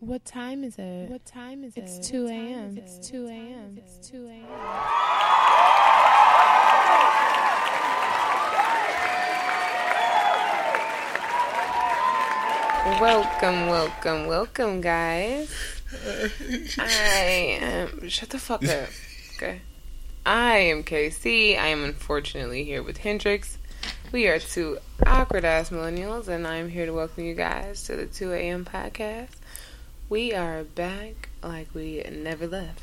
What time is it? What time is it? It's 2 a.m. It's 2 a.m. It's 2 a.m. Welcome, welcome, welcome, guys. I am. Shut the fuck up. Okay. I am KC. I am unfortunately here with Hendrix. We are two awkward ass millennials, and I'm here to welcome you guys to the 2 a.m. podcast. We are back like we never left.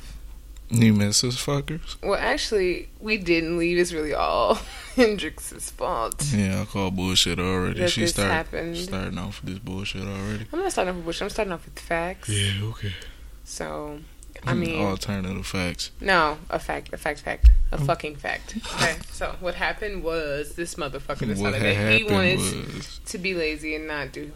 You miss us fuckers? Well, actually, we didn't leave. It's really all Hendrix's fault. Yeah, I call bullshit already. That she this start, happened. starting off with this bullshit already. I'm not starting off with bullshit. I'm starting off with facts. Yeah, okay. So, I mean, alternative facts. No, a fact, a fact, fact, a Oh. fucking fact. Okay, so what happened was this motherfucker What decided had that he wanted was to be lazy and not do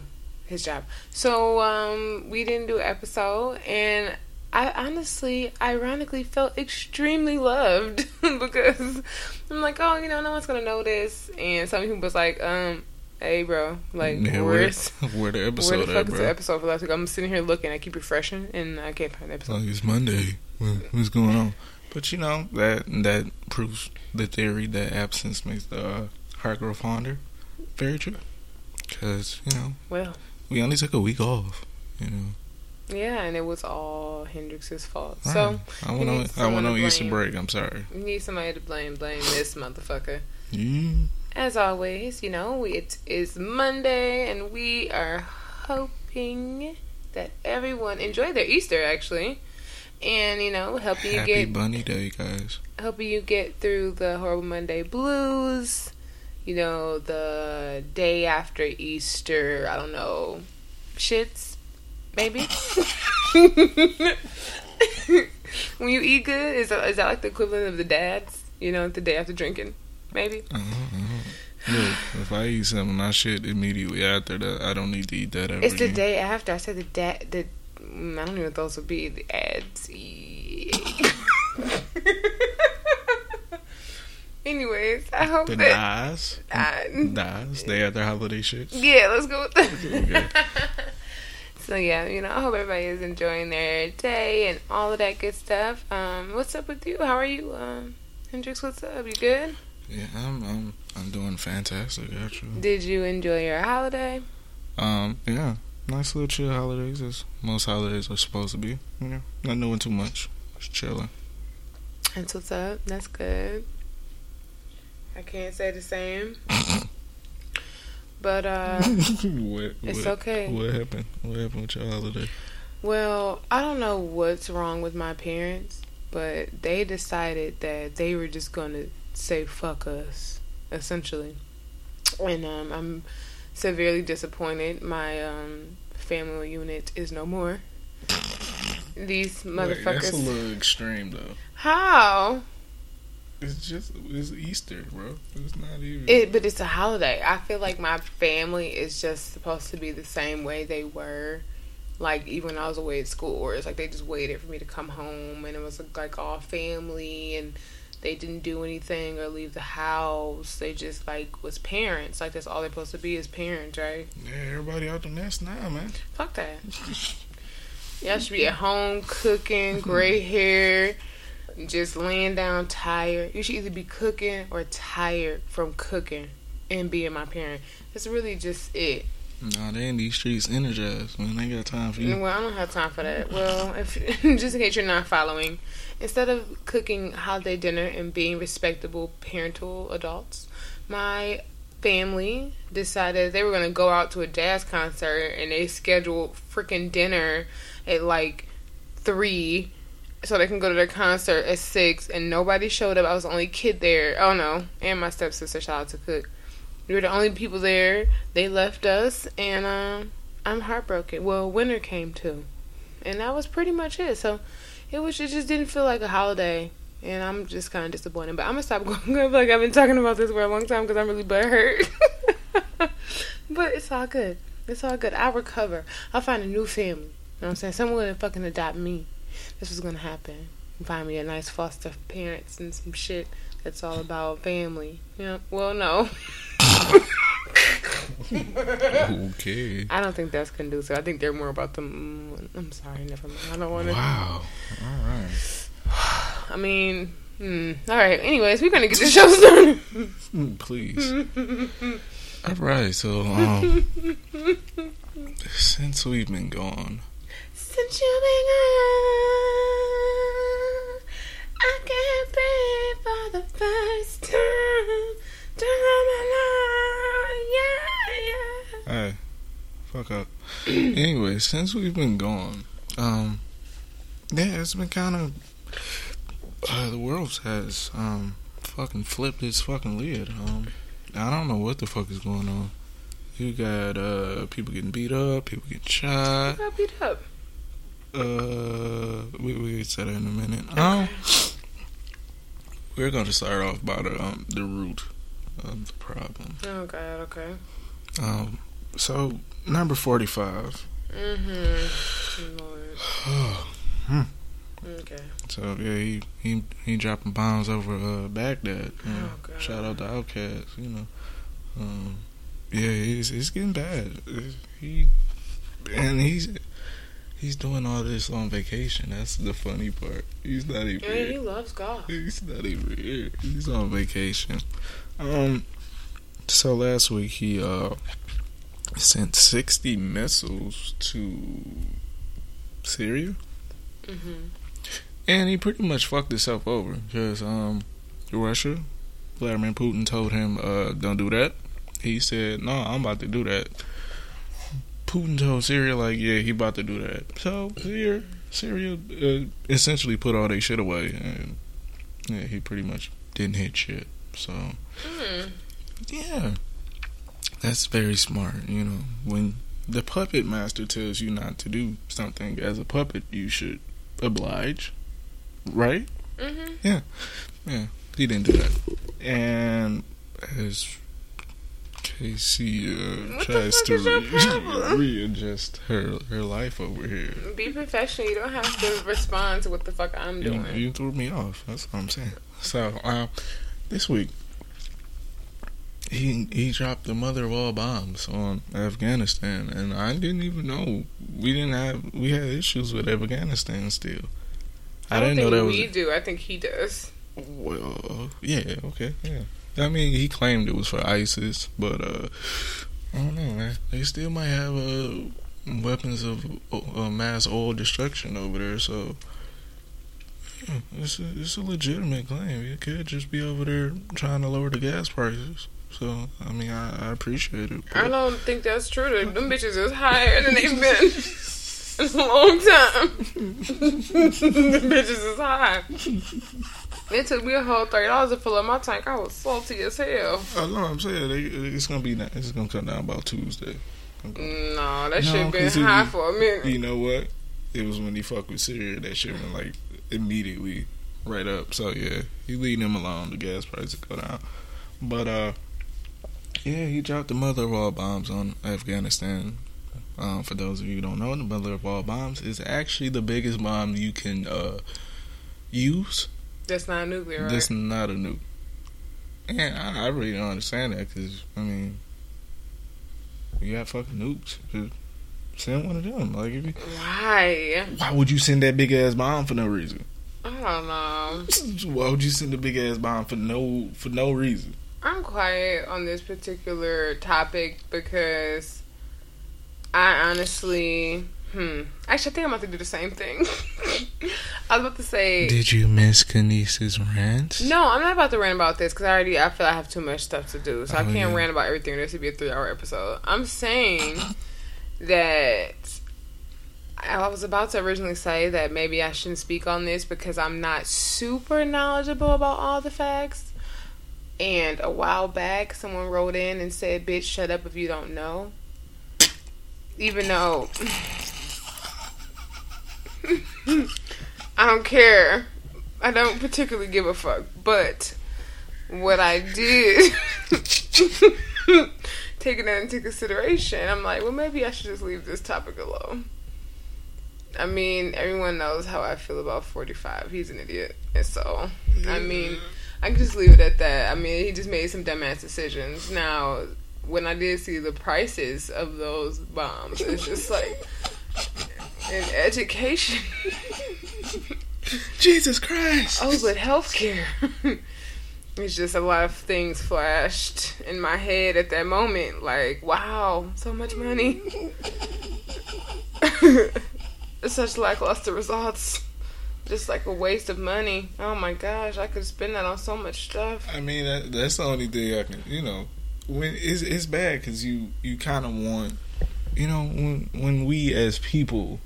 his job. So um, we didn't do an episode, and I honestly, ironically, felt extremely loved because I'm like, oh, you know, no one's gonna notice, and some people was like, um, hey, bro, like, yeah, where, where's where the episode? where the fuck at, is the episode for last week? I'm sitting here looking, I keep refreshing, and I can't find the episode. Like it's Monday. What- What's going on? But you know that that proves the theory that absence makes the uh, heart grow fonder. Very true. Because you know Well. we only took a week off. You know. Yeah, and it was all Hendrix's fault. Right. So I went on I went on to Easter break. I'm sorry. you need somebody to blame. Blame this motherfucker. Yeah. As always, you know it is Monday, and we are hoping that everyone enjoy their Easter actually, and you know helping you Happy get Bunny Day, guys. helping you get through the horrible Monday blues. You know the day after Easter. I don't know shits maybe. when you eat good, is that, is that like the equivalent of the dads? You know, the day after drinking, maybe. Uh-huh. Look, if I eat something, I shit immediately after that. I don't need to eat that ever It's the again. day after. I said the dad. The I don't even know what those would be. The ads. Anyways, I hope The that. I- Nas, day after holiday shit. Yeah, let's go with that. Okay. so yeah, you know, I hope everybody is enjoying their day and all of that good stuff. Um, what's up with you? How are you, um, Hendrix? What's up? You good? Yeah, I'm, I'm, I'm doing fantastic actually. Did you enjoy your holiday? Um, yeah, nice little chill holidays as most holidays are supposed to be. You know, not doing too much, just chilling. That's what's up. That's good. I can't say the same, but uh. what, It's what- okay. What happened? What happened with your holiday? Well, I don't know what's wrong with my parents, but they decided that they were just going to say fuck us, essentially. And um, I'm severely disappointed. My um, family unit is no more. These Wait, that's a little extreme though. How? It's just it's Easter, bro. It's not even. It, but it's a holiday. I feel like my family is just supposed to be the same way they were, like even when I was away at school. Or it's like they just waited for me to come home, and it was like all family, and they didn't do anything or leave the house. They just like was parents. Like that's all they're supposed to be is parents, right? yeah, everybody out the nest now, man. Fuck that. Y'all should be at home cooking, gray hair, just laying down tired. You should either be cooking or tired from cooking and being my parent. That's really just it. Nah, they in these streets energized, man. They ain't got time for you. Well, I don't have time for that. Well, if just in case you're not following, instead of cooking holiday dinner and being respectable parental adults, my family decided they were going to go out to a jazz concert and they scheduled freaking dinner at like 3 so they can go to their concert at 6 and nobody showed up. I was the only kid there. Oh no, and my stepsister shout out to cook. We were the only people there. They left us and um I'm heartbroken. Well, winter came too. And that was pretty much it. So it was it just didn't feel like a holiday. And I'm just kind of disappointed. But I'm to stop going. Like I've been talking about this for a long time because I'm really butthurt. but it's all good. It's all good. I'll recover. I'll find a new family. You know what I'm saying? Someone to fucking adopt me. This was to happen. find me a nice foster parents and some shit that's all about family. Yeah. Well, no. okay. I don't think that's conducive. I think they're more about the. mm, I'm sorry, never mind. I don't want to. Wow. All right. I mean, mm, all right. Anyways, we're gonna get the show started. Mm, Please. All right. So, um, since we've been gone, Since you've been gone, I can't breathe for the first time. Turn on my light, yeah, yeah. hey, fuck up. anyway, since we've been gone, um, yeah, it's been kind of uh, the world has um fucking flipped its fucking lid. Um, I don't know what the fuck is going on. You got uh people getting beat up, people getting shot. Got beat up. Uh, we we get to that in a minute. Um, we're going to start off by the um the root of the problem. Oh God. Okay. Um, so number forty five. Mm-hmm. Lord. Hmm. Okay. So yeah, he he he dropping bombs over uh Baghdad. You know. Oh, God. Shout out to Outkast, you know. Um, yeah, he's it's getting bad. He and he's he's doing all this on vacation. That's the funny part. He's not even. Yeah, here. he loves golf. He's not even here. He's on vacation. Um. So last week he uh sent sixty missiles to Syria, Mm-hmm. and he pretty much fucked himself over because um Russia, Vladimir Putin told him uh don't do that. He said no, I'm about to do that. Putin told Syria like yeah he about to do that. So Syria Syria uh, essentially put all their shit away and yeah he pretty much didn't hit shit. So Mm. yeah, that's very smart. You know, when the puppet master tells you not to do something as a puppet, you should oblige, right? Mm-hmm. Yeah, he didn't do that. And as Casey uh, tries to re- readjust her her life over here, Be professional. You don't have to respond to what the fuck I'm you, doing. you threw me off. That's what I'm saying. So, um, this week. He he dropped the mother of all bombs on Afghanistan, and I didn't even know we didn't have we had issues with Afghanistan still. I, I don't didn't know that was we do. I think he does. well, yeah, okay, yeah. I mean, he claimed it was for ISIS, but uh, I don't know, man. They still might have uh, weapons of uh, mass oil destruction over there, so yeah, it's a, it's a legitimate claim. It could just be over there trying to lower the gas prices. So, I mean, I, I appreciate it. I don't think that's true. Them them bitches is higher than they've been in a long time. Them bitches is high. It took me a whole thirty dollars to fill up my tank. I was salty as hell. I know what I'm saying. They, it's gonna be. It's gonna come down about Tuesday. No, that No, shit been 'cause it high was- for a minute. You know what? It was when he fucked with Syria that shit went like immediately right up. So yeah, he leading him along. The gas prices go down. But uh, yeah, he dropped the mother of all bombs on Afghanistan. Um, for those of you who don't know, the mother of all bombs is actually the biggest bomb you can uh use. That's not nuclear, right? That's not a nuke. And I, I really don't understand that because I mean, you got fucking nukes. Send one of them. Like if you, Why? why would you send that big ass bomb for no reason? I don't know. Why would you send a big ass bomb for no for no reason? I'm quiet on this particular topic because I honestly, hmm. Actually, I think I'm about to do the same thing. I was about to say. Did you miss Kinesis rant? No, I'm not about to rant about this because I already I feel I have too much stuff to do, so I Oh, can't yeah. rant about everything. This would be a three hour episode. I'm saying that I was about to originally say that maybe I shouldn't speak on this because I'm not super knowledgeable about all the facts. And a while back, someone wrote in and said, "Bitch, shut up if you don't know." Even though I don't care. I don't particularly give a fuck. But what I did, taking that into consideration, I'm like, well, maybe I should just leave this topic alone. I mean, everyone knows how I feel about 45. He's an idiot. And so, I mean, I can just leave it at that. I mean, he just made some dumbass decisions. Now, when I did see the prices of those bombs, it's just like, an education. Jesus Christ. Oh, but healthcare. it's just a lot of things flashed in my head at that moment. Like, wow, so much money. Such lackluster results. Just like a waste of money. Oh my gosh, I could spend that on so much stuff. I mean, that, that's the only thing I can, you know, when it's, it's bad because you, you kind of want, you know, when, when we as people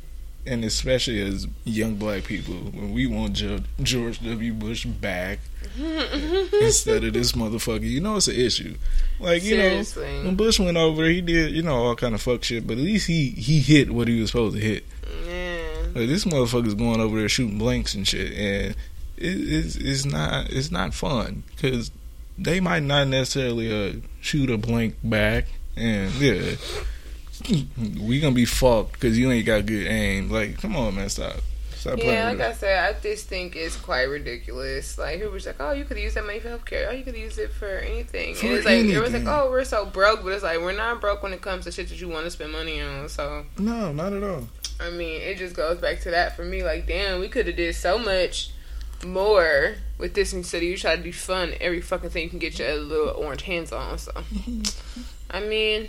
and especially as young black people, when we want George W. Bush back instead of this motherfucker, you know it's an issue. Like you Seriously. know, when Bush went over, he did you know all kind of fuck shit, but at least he he hit what he was supposed to hit. Yeah. Like, this motherfucker's going over there shooting blanks and shit, and it, it's it's not it's not fun because they might not necessarily uh, shoot a blank back, and yeah we gonna be fucked because you ain't got good aim. Like, come on, man, stop. Stop yeah, like I said, I just think it's quite ridiculous. Like people was like, "Oh, you could use that money for healthcare. Oh, you could use it for anything." For and it's like it was like, "Oh, we're so broke," but it's like we're not broke when it comes to shit that you want to spend money on. So no, not at all. I mean, it just goes back to that for me. Like, damn, we could have did so much more with this instead of you try to do fun every fucking thing you can get your little orange hands on. So, I mean,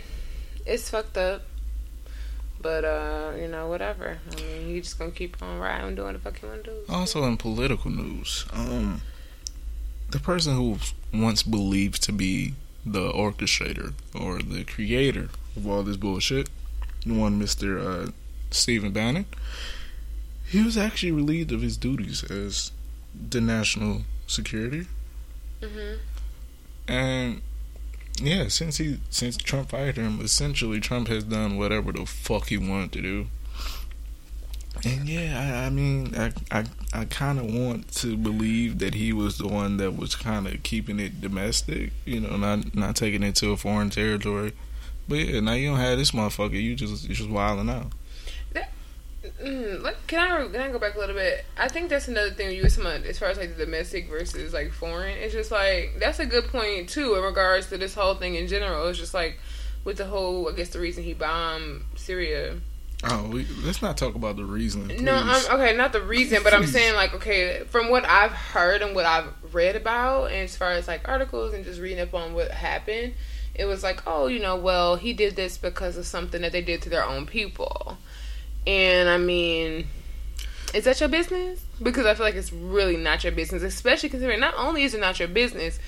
it's fucked up. But uh, you know, whatever. I mean, you just gonna keep on riding, doing the fuck you wanna do. Also, in political news, um, the person who once believed to be the orchestrator or the creator of all this bullshit, the one Mister uh, Stephen Bannon, he was actually relieved of his duties as the national security. Mm-hmm. And yeah, since he since Trump fired him, essentially Trump has done whatever the fuck he wanted to do. And yeah, I, I mean, I I, I kind of want to believe that he was the one that was kind of keeping it domestic, you know, not not taking it to a foreign territory. But yeah, now you don't have this motherfucker. You just you just wilding out. Mm, can I can I go back a little bit? I think that's another thing you were talking as far as like the domestic versus like foreign. It's just like that's a good point too in regards to this whole thing in general. It's just like with the whole I guess the reason he bombed Syria. Oh, we, let's not talk about the reason. Please. No, I'm, okay, not the reason, but I'm saying like okay, from what I've heard and what I've read about, and as far as like articles and just reading up on what happened, it was like oh, you know, well he did this because of something that they did to their own people and I mean, is that your business? Because I feel like it's really not your business, especially considering not only is it not your business,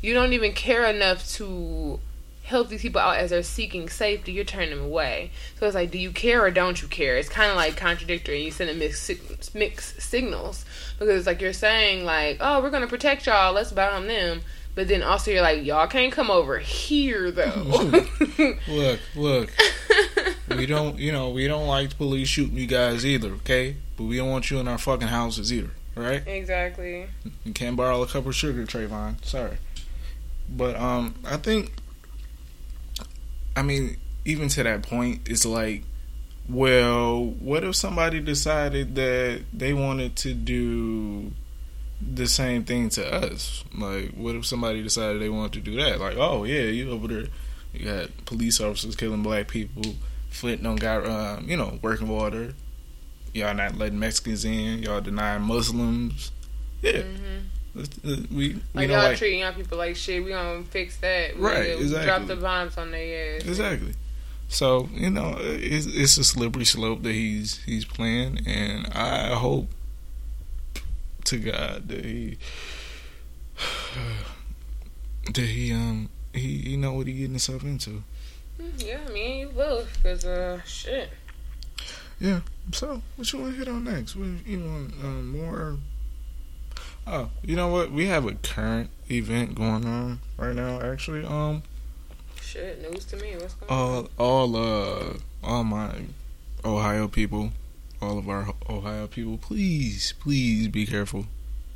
you don't even care enough to help these people out as they're seeking safety. You're turning them away. So it's like, do you care or don't you care? It's kind of like contradictory. You send a mixed mixed signals because it's like you're saying like, oh, we're gonna protect y'all. Let's bomb them. But then also you're like, y'all can't come over here though. look, look. we don't, you know, we don't like police shooting you guys either, okay? But we don't want you in our fucking houses either, right? Exactly. You can't borrow a cup of sugar, Trayvon. Sorry. But um, I think, I mean, even to that point, it's like, well, what if somebody decided that they wanted to do the same thing to us. Like, what if somebody decided they wanted to do that? Like, oh yeah, you over there, you got police officers killing black people. Flint don't got, um, you know, working water. Y'all not letting Mexicans in. Y'all denying Muslims. Yeah. Mm-hmm. We, we like y'all like, treating y'all people like shit. We gonna fix that. We right. Exactly. Drop the bombs on their ass. Exactly. So you know, it's, it's a slippery slope that he's he's playing, and I hope to God that he that he um he he know what he getting himself into. Hmm, yeah, I mean you both, cause uh shit. Yeah. So what you want to hit on next? What you want um, more? Oh, you know what? We have a current event going on right now. Actually, um. Shit, news to me. What's going all, on? All uh, all my Ohio people all of our Ohio people, please, please be careful.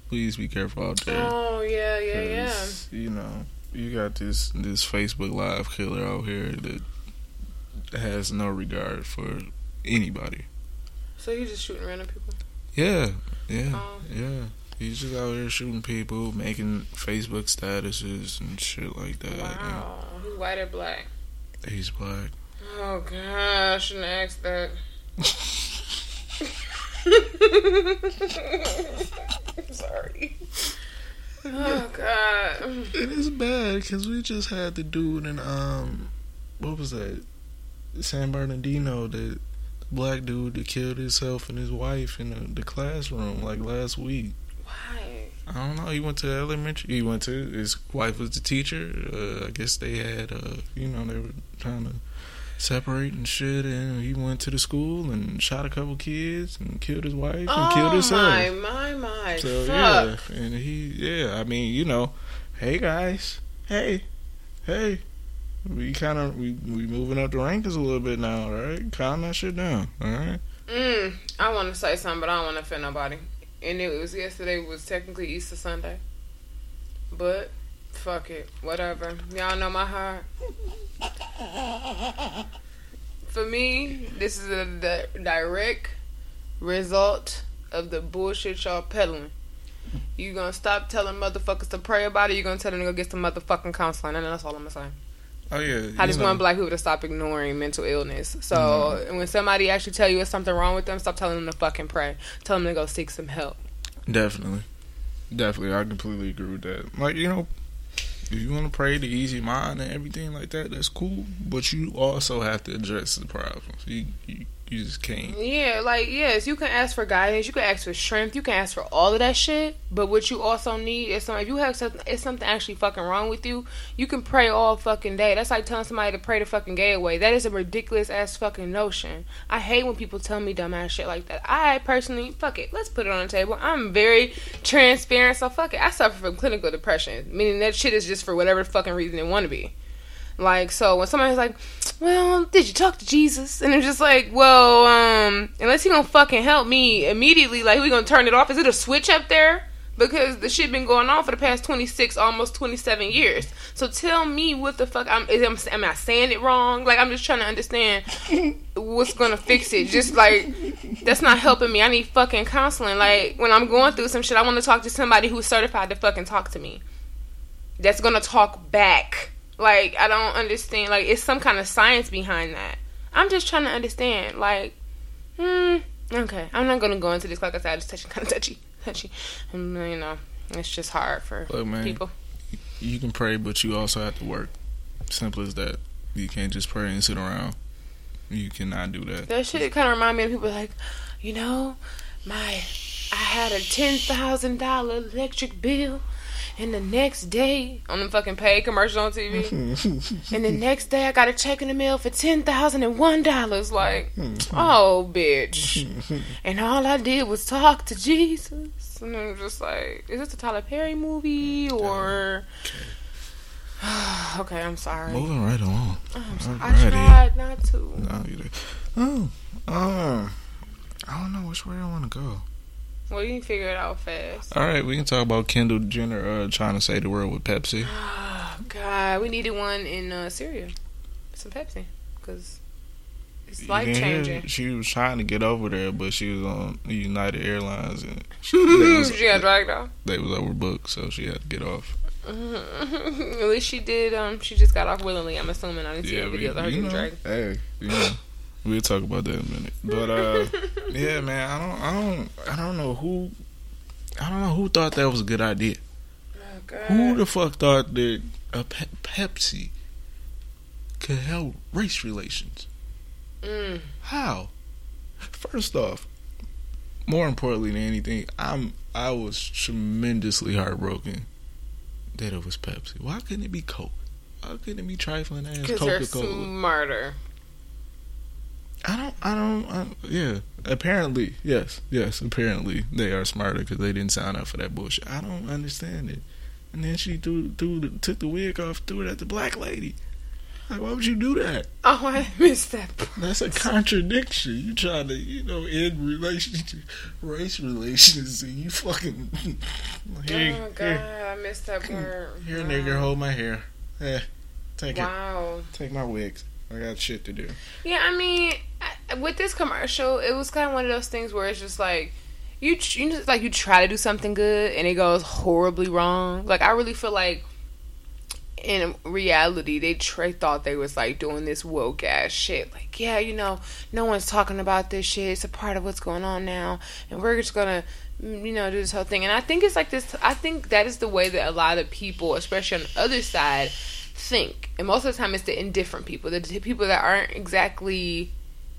Please be careful out there. Oh yeah, yeah, yeah. You know, you got this this Facebook Live killer out here that has no regard for anybody. So he's just shooting random people. Yeah, yeah, Oh. yeah. He's just out there shooting people, making Facebook statuses and shit like that. Wow. He's white or black? He's black. Oh gosh, I shouldn't ask that. I'm sorry. Oh god. It is bad because we just had the dude in um, what was that? San Bernardino, the black dude that killed himself and his wife in the, the classroom like last week. Why? I don't know. He went to elementary. He went to his wife was the teacher. Uh, I guess they had, uh, you know, they were trying to separate and shit. And he went to the school and shot a couple kids and killed his wife and oh killed himself. my, my, my. So Fuck. yeah, and he yeah, I mean, you know, hey guys, hey, hey, we kind of we we moving up the rankings a little bit now, all right? Calm that shit down, all right? Mm, I want to say something, but I don't want to offend nobody. And it was yesterday was technically Easter Sunday, but fuck it, whatever. Y'all know my heart. For me, this is a di- direct result of the bullshit y'all peddling. You gonna stop telling motherfuckers to pray about it? You gonna tell them to go get some motherfucking counseling? And that's all I'm gonna say. Oh yeah, I just know, want black people to stop ignoring mental illness. So Mm-hmm. when somebody actually tell you there's something wrong with them, stop telling them to fucking pray. Tell them to go seek some help. definitely, definitely, I completely agree with that. Like you know, if you want to pray to ease your mind and everything like that, that's cool. But you also have to address the problems. You you, you just can't. Yeah, like yes, you can ask for guidance, you can ask for strength, you can ask for all of that shit. But what you also need is some. If you have something, if something actually fucking wrong with you, you can pray all fucking day. That's like telling somebody to pray the fucking gay away. That is a ridiculous ass fucking notion. I hate when people tell me dumb ass shit like that. I personally, fuck it, let's put it on the table. I'm very transparent, so fuck it. I suffer from clinical depression, meaning that shit is just for whatever fucking reason it want to be. Like, so when somebody's like, well, did you talk to Jesus? And I'm just like, well, um, unless he gonna fucking help me immediately, like, we gonna turn it off? Is it a switch up there? Because the shit been going on for the past 26, almost 27 years. So tell me what the fuck, I'm, is, am, am I saying it wrong? Like, I'm just trying to understand what's gonna fix it. Just like, that's not helping me. I need fucking counseling. Like, when I'm going through some shit, I wanna talk to somebody who's certified to fucking talk to me. That's gonna talk back. Like, I don't understand. Like, it's some kind of science behind that. I'm just trying to understand. Like, hmm, okay. I'm not gonna go into this. Like I said, it's touchy, kind of touchy, touchy. And, you know, it's just hard for Look, man, people. you can pray, but you also have to work. Simple as that. You can't just pray and sit around. You cannot do that. That shit kind of remind me of people like, you know, my I had a ten thousand dollar electric bill, and the next day on the fucking paid commercial on TV, and the next day I got a check in the mail for ten thousand and one dollars. Like, oh bitch, and all I did was talk to Jesus, and I'm just like, is this a Tyler Perry movie or? okay, I'm sorry. Moving right along. I'm sorry. I tried not to. No, you did. Oh, uh, I don't know which way I want to go. Well, you can figure it out fast. All right, we can talk about Kendall Jenner uh, trying to save the world with Pepsi. Oh, God, we needed one in uh, Syria. Some Pepsi. Because it's life You didn't hear? changing. She was trying to get over there, but she was on United Airlines and she, was, she got dragged off. they was overbooked, so she had to get off. At least she did. Um, she just got off willingly. I'm assuming. I didn't see Yeah, any we, videos of her getting dragged. hey, you know, we'll talk about that in a minute. But uh, yeah, man, I don't, I don't, I don't know who, I don't know who thought that was a good idea. Oh. Who the fuck thought that a pe- Pepsi could help race relations? Mm. How? First off, more importantly than anything, I'm I was tremendously heartbroken that it was Pepsi. Why couldn't it be Coke? Why couldn't it be trifling ass Because they're Coca Cola? smarter. I don't. I don't. I, yeah. Apparently, yes, yes. Apparently, they are smarter because they didn't sign up for that bullshit. I don't understand it. And then she threw, threw the, took the wig off, threw it at the black lady. Like, why would you do that? Oh, I missed that. That's a contradiction. You trying to, you know, end relationship, race relations, and you fucking here, oh, God, here, I missed that part. here, wow. nigga, hold my hair. Eh, take it, Wow. take my wigs. I got shit to do. Yeah, I mean, with this commercial, it was kind of one of those things where it's just like you you just like you try to do something good and it goes horribly wrong. Like I really feel like in reality they tra- thought they was like doing this woke ass shit. Like yeah, you know, no one's talking about this shit. It's a part of what's going on now, and we're just gonna mm, you know do this whole thing. And I think it's like this. I think that is the way that a lot of people, especially on the other side, think. And most of the time, it's the indifferent people, the people that aren't exactly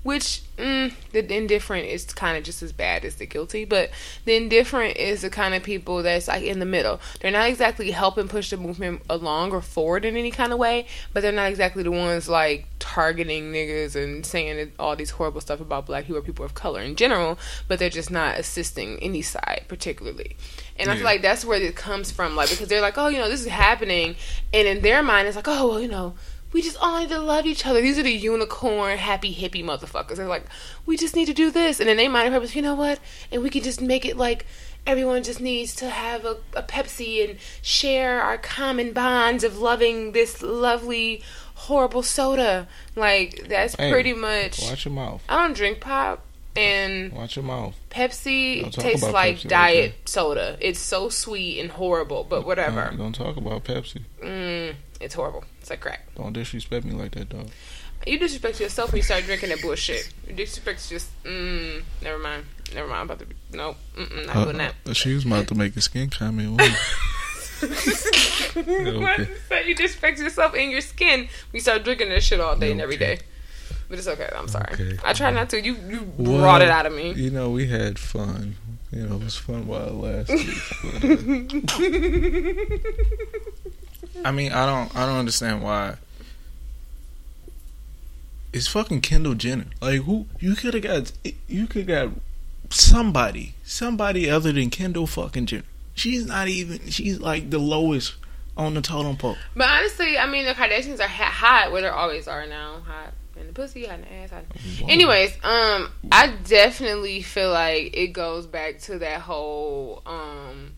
which mm, the indifferent is kind of just as bad as the guilty but the indifferent is the kind of people that's like in the middle they're not exactly helping push the movement along or forward in any kind of way but they're not exactly the ones like targeting niggas and saying all these horrible stuff about black people or people of color in general but they're just not assisting any side particularly and yeah. I feel like that's where it comes from like because they're like oh you know this is happening and in their mind it's like oh well you know we just all need to love each other. These are the unicorn, happy hippie motherfuckers. They're like, we just need to do this. And then they mind purpose, you know what? And we can just make it like everyone just needs to have a, a Pepsi and share our common bonds of loving this lovely, horrible soda. Like, that's hey, pretty much. Watch your mouth. I don't drink pop. And watch your mouth. Pepsi tastes like Pepsi diet soda. It's so sweet and horrible, but whatever. Don't, don't talk about Pepsi. Mm, it's horrible. It's like crack. Don't disrespect me like that, dog. You disrespect yourself when you start drinking that bullshit. You disrespect just. Mm, never mind. Never mind. I'm about to. Be, nope. Mm-mm, not uh, doing that. Uh, she was about to make a skin comment. okay. What? You disrespect yourself and your skin when you start drinking this shit all day okay. and every day. But it's okay. I'm sorry. Okay. I try not to. You you well, brought it out of me. You know, we had fun. You know, it was fun while it lasted. I mean, I don't, I don't understand why. It's fucking Kendall Jenner. Like, who you could have got? You could have got somebody, somebody other than Kendall fucking Jenner. She's not even. She's like the lowest on the totem pole. But honestly, I mean, the Kardashians are hot where they always are now. Hot in the pussy, in the ass. Anyways, um, I definitely feel like it goes back to that whole um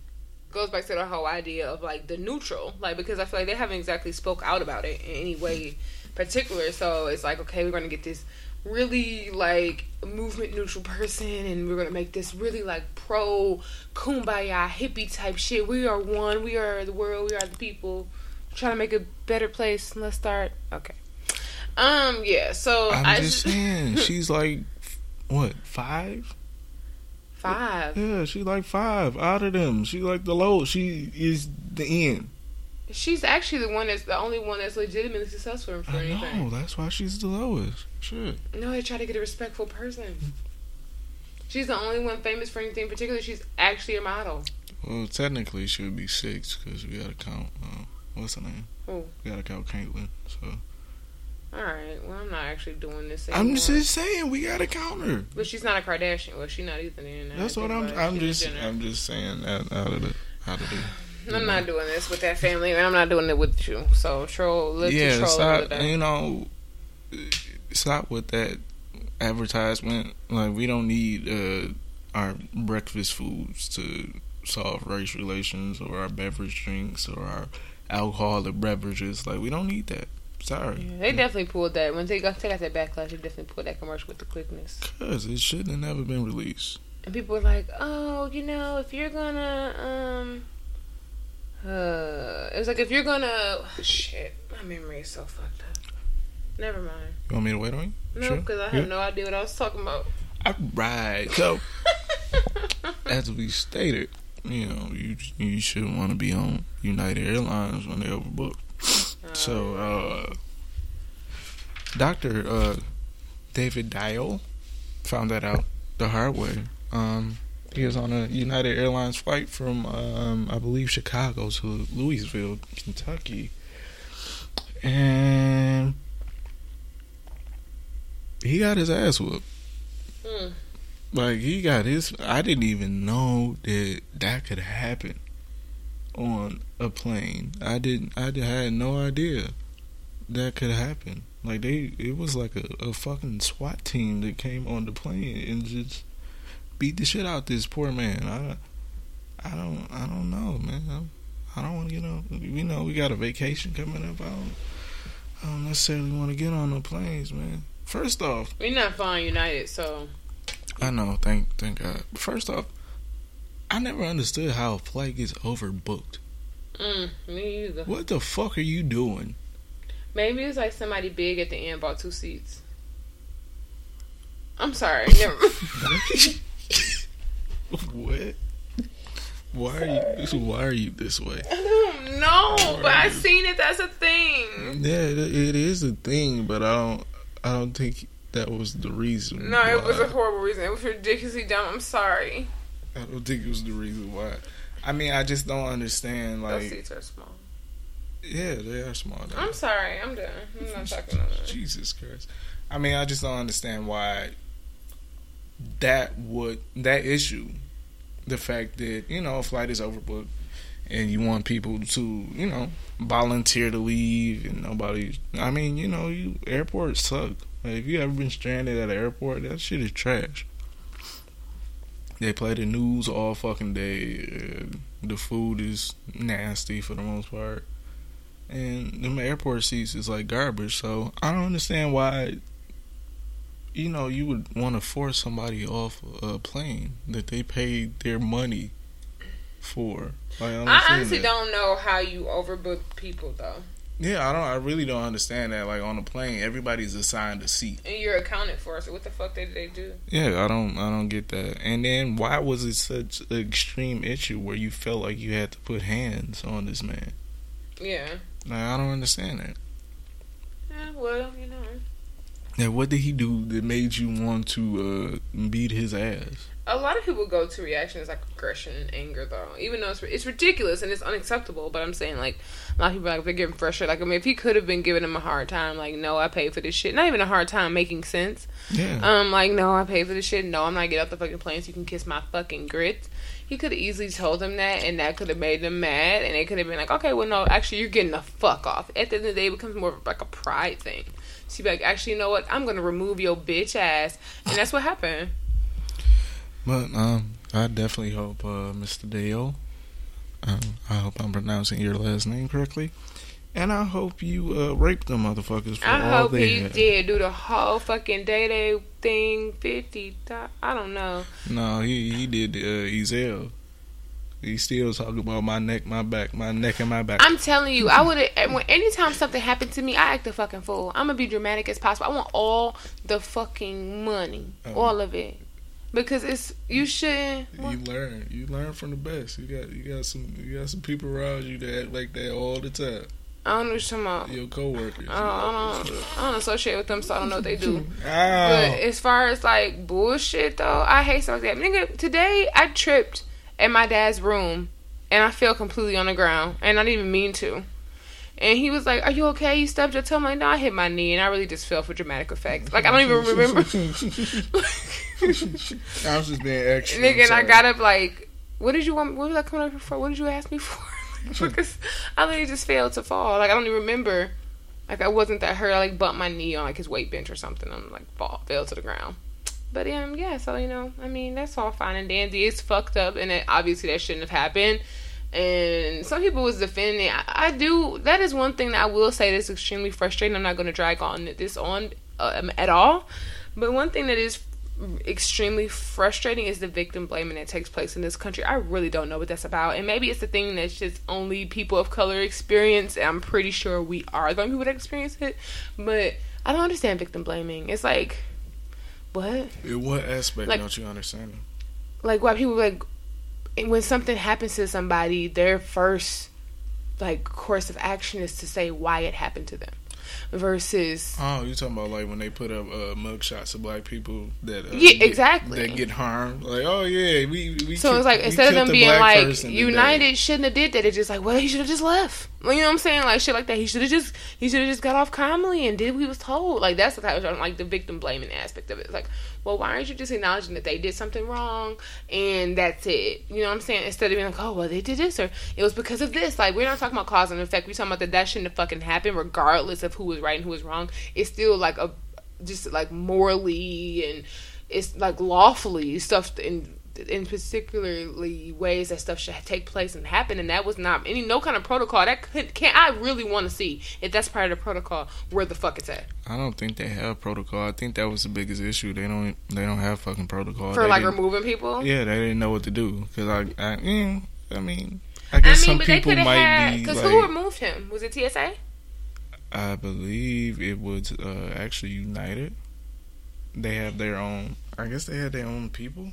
goes back to the whole idea of like the neutral, like because I feel like they haven't exactly spoke out about it in any way particular. So it's like okay, we're gonna get this really like movement neutral person and we're gonna make this really like pro kumbaya hippie type shit. We are one, we are the world, we are the people. trying to make a better place. Let's start. Okay. Um. Yeah. So I'm I just saying, she's like what five? Five. Yeah, she like five out of them. She like the low. She is the end. She's actually the one that's the only one that's legitimately successful for I anything. know that's why she's the lowest. Shit. No, they try to get a respectful person. She's the only one famous for anything particular. She's actually a model. Well, technically, she would be six because we gotta count. Uh, what's her name? Who? We gotta count Caitlyn. So all right. Well, I'm not actually doing this. Anymore. I'm just saying we got to counter. But she's not a Kardashian. Well, she's not either. Then that's what I'm. I'm just. I'm just saying that out of the out of the. I'm not doing this with that family, and I'm not doing it with you. So troll, yeah, troll stop. You know, stop with that advertisement. Like we don't need uh, our breakfast foods to solve race relations, or our beverage drinks, or our alcoholic beverages. Like we don't need that. Sorry. Yeah, they definitely pulled that. When they got, they got that backlash, they definitely pulled that commercial with the quickness. Because it shouldn't have never been released. And people were like, oh, you know, if you're gonna, um, uh, it was like, if you're gonna, oh, shit, my memory is so fucked up. Never mind. You want me to wait on you? No, because sure? I have yeah. no idea what I was talking about. All right. So, as we stated, you know, you you shouldn't want to be on United Airlines when they're overbooked. So, uh, Doctor uh, David Dial found that out the hard way. Um, he was on a United Airlines flight from, um, I believe, Chicago to Louisville, Kentucky, and he got his ass whooped. Mm. Like he got his. I didn't even know that that could happen on a plane. I didn't. I had no idea that could happen. Like they, it was like a, a fucking SWAT team that came on the plane and just beat the shit out this poor man. I, I don't, I don't know, man. I, I don't want to, get on. we know we got a vacation coming up. I don't, I don't necessarily want to get on the planes, man. First off, we're not flying United, so I know. Thank thank God. First off, I never understood how a flight gets overbooked. Mm, me either. What the fuck are you doing? Maybe it's like somebody big at the end bought two seats. I'm sorry. Never. what? Why are you? Why are you this way? I don't know, but I've seen it. That's a thing. Yeah, it, it is a thing, but I don't. I don't think that was the reason. No, why. it was a horrible reason. It was ridiculously dumb. I'm sorry. I don't think it was the reason why. I mean, I just don't understand. Like, Those seats are small. yeah, they are small. Now. I'm sorry. I'm done. I'm not talking about that. Jesus Christ. I mean, I just don't understand why that would that issue, the fact that you know a flight is overbooked, and you want people to you know volunteer to leave, and nobody. I mean, you know, you airports suck. Like, if you ever been stranded at an airport, that shit is trash. They play the news all fucking day. Uh, the food is nasty for the most part. And them airport seats is like garbage. So I don't understand why, you know, you would want to force somebody off a plane that they paid their money for. Like, I, I honestly that. don't know how you overbook people though, Yeah, I don't. I really don't understand that. Like on a plane, everybody's assigned a seat. and you're accounted for. So what the fuck did they do? Yeah, I don't. I don't get that. And then why was it such an extreme issue where you felt like you had to put hands on this man? Yeah. Like I don't understand that. Yeah. Well, you know. Now, what did he do that made you want to uh, beat his ass? A lot of people go to reactions like aggression and anger, though. Even though it's it's ridiculous and it's unacceptable, but I'm saying like a lot of people like they're getting frustrated. Like I mean, if he could have been giving him a hard time, like no, I paid for this shit. Not even a hard time making sense. Yeah. Um, like no, I paid for this shit. No, I'm not getting off the fucking plane so you can kiss my fucking grits. He could have easily told them that, and that could have made them mad, and they could have been like, okay, well, no, actually, you're getting the fuck off. At the end of the day, it becomes more of like a pride thing. So you be like, actually, you know what? I'm gonna remove your bitch ass, and that's what happened. But um, I definitely hope uh, Mr. Dale. Um, I hope I'm pronouncing your last name correctly, and I hope you uh, raped them motherfuckers for I all hope they he had. did do the whole fucking day day thing. Fifty, thou- I don't know. No, he he did uh, Ezel. He still talking about my neck, my back, my neck and my back. I'm telling you, I would have. Anytime something happened to me, I act a fucking fool. I'm gonna be dramatic as possible. I want all the fucking money, Oh. all of it, because it's you shouldn't. you learn, you learn from the best. You got you got some you got some people around you that act like that all the time. I don't know what you're talking about. Your coworkers. I don't, I don't, I don't associate with them, so I don't know what they do. But as far as like bullshit though, I hate stuff like that. Nigga, today I tripped at my dad's room and I fell completely on the ground and I didn't even mean to. And he was like, "Are you okay? You stubbed your toe." I'm like, "No, I hit my knee and I really just fell for dramatic effect. Like I don't even remember." I was just being extra. Nigga, and I got up like, "What did you want? What was I coming up for? What did you ask me for?" because I literally just failed to fall. Like I don't even remember. Like I wasn't that hurt. I like bumped my knee on like his weight bench or something. I'm like fall, fell to the ground. But um, yeah. So you know, I mean, that's all fine and dandy. It's fucked up, and it, obviously that shouldn't have happened. And some people was defending it. I, I do. That is one thing that I will say that's extremely frustrating. I'm not going to drag on this on um, at all. But one thing that is extremely frustrating is the victim blaming that takes place in this country. I really don't know what that's about. And maybe it's the thing that's just only people of color experience. And I'm pretty sure we are the only people that experience it. But I don't understand victim blaming. It's like, what? In what aspect Like- don't you understand? Like, why people like, when something happens to somebody, their first, like, course of action is to say why it happened to them. Versus, Oh, you talking about like when they put up uh, mugshots of black people that uh, Yeah, get- exactly. that get harmed? Like, oh yeah, we we. So it's like instead of them being like person today. United shouldn't have did that, it's just like, well, he should have just left. You know what I'm saying? Like shit like that. He should have just he should have just got off calmly and did what he was told. Like that's the type of like the victim blaming aspect of it. It's like, well, why aren't you just acknowledging that they did something wrong and that's it? You know what I'm saying? Instead of being like, oh well, they did this or it was because of this. Like we're not talking about cause and effect. We're talking about that that shouldn't have fucking happened, regardless of who was right and who was wrong. It's still like a just like morally and it's like lawfully stuff and in particularly ways that stuff should take place and happen, and that was not any no kind of protocol. That could can't. I really want to see if that's part of the protocol. Where the fuck it's at? I don't think they have protocol. I think that was the biggest issue. They don't. They don't have fucking protocol for They like removing people. Yeah, they didn't know what to do because I, I, mm, I mean, I guess I mean, some but people could might had be because like, who removed him? Was it TSA? I believe it was uh, actually United. They have their own. I guess they had their own people.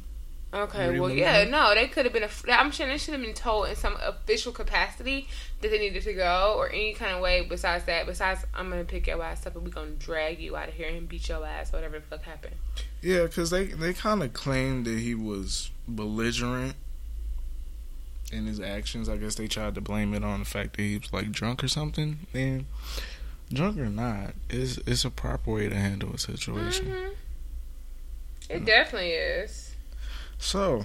Okay, well, yeah, no, they could have been. A, I'm sure they should have been told in some official capacity that they needed to go, or any kind of way besides that. Besides, I'm gonna pick your ass up and we gonna drag you out of here and beat your ass, whatever the fuck happened. Yeah, because they they kind of claimed that he was belligerent in his actions. I guess they tried to blame it on the fact that he was like drunk or something. And drunk or not, it's it's a proper way to handle a situation. hmm It definitely is. So,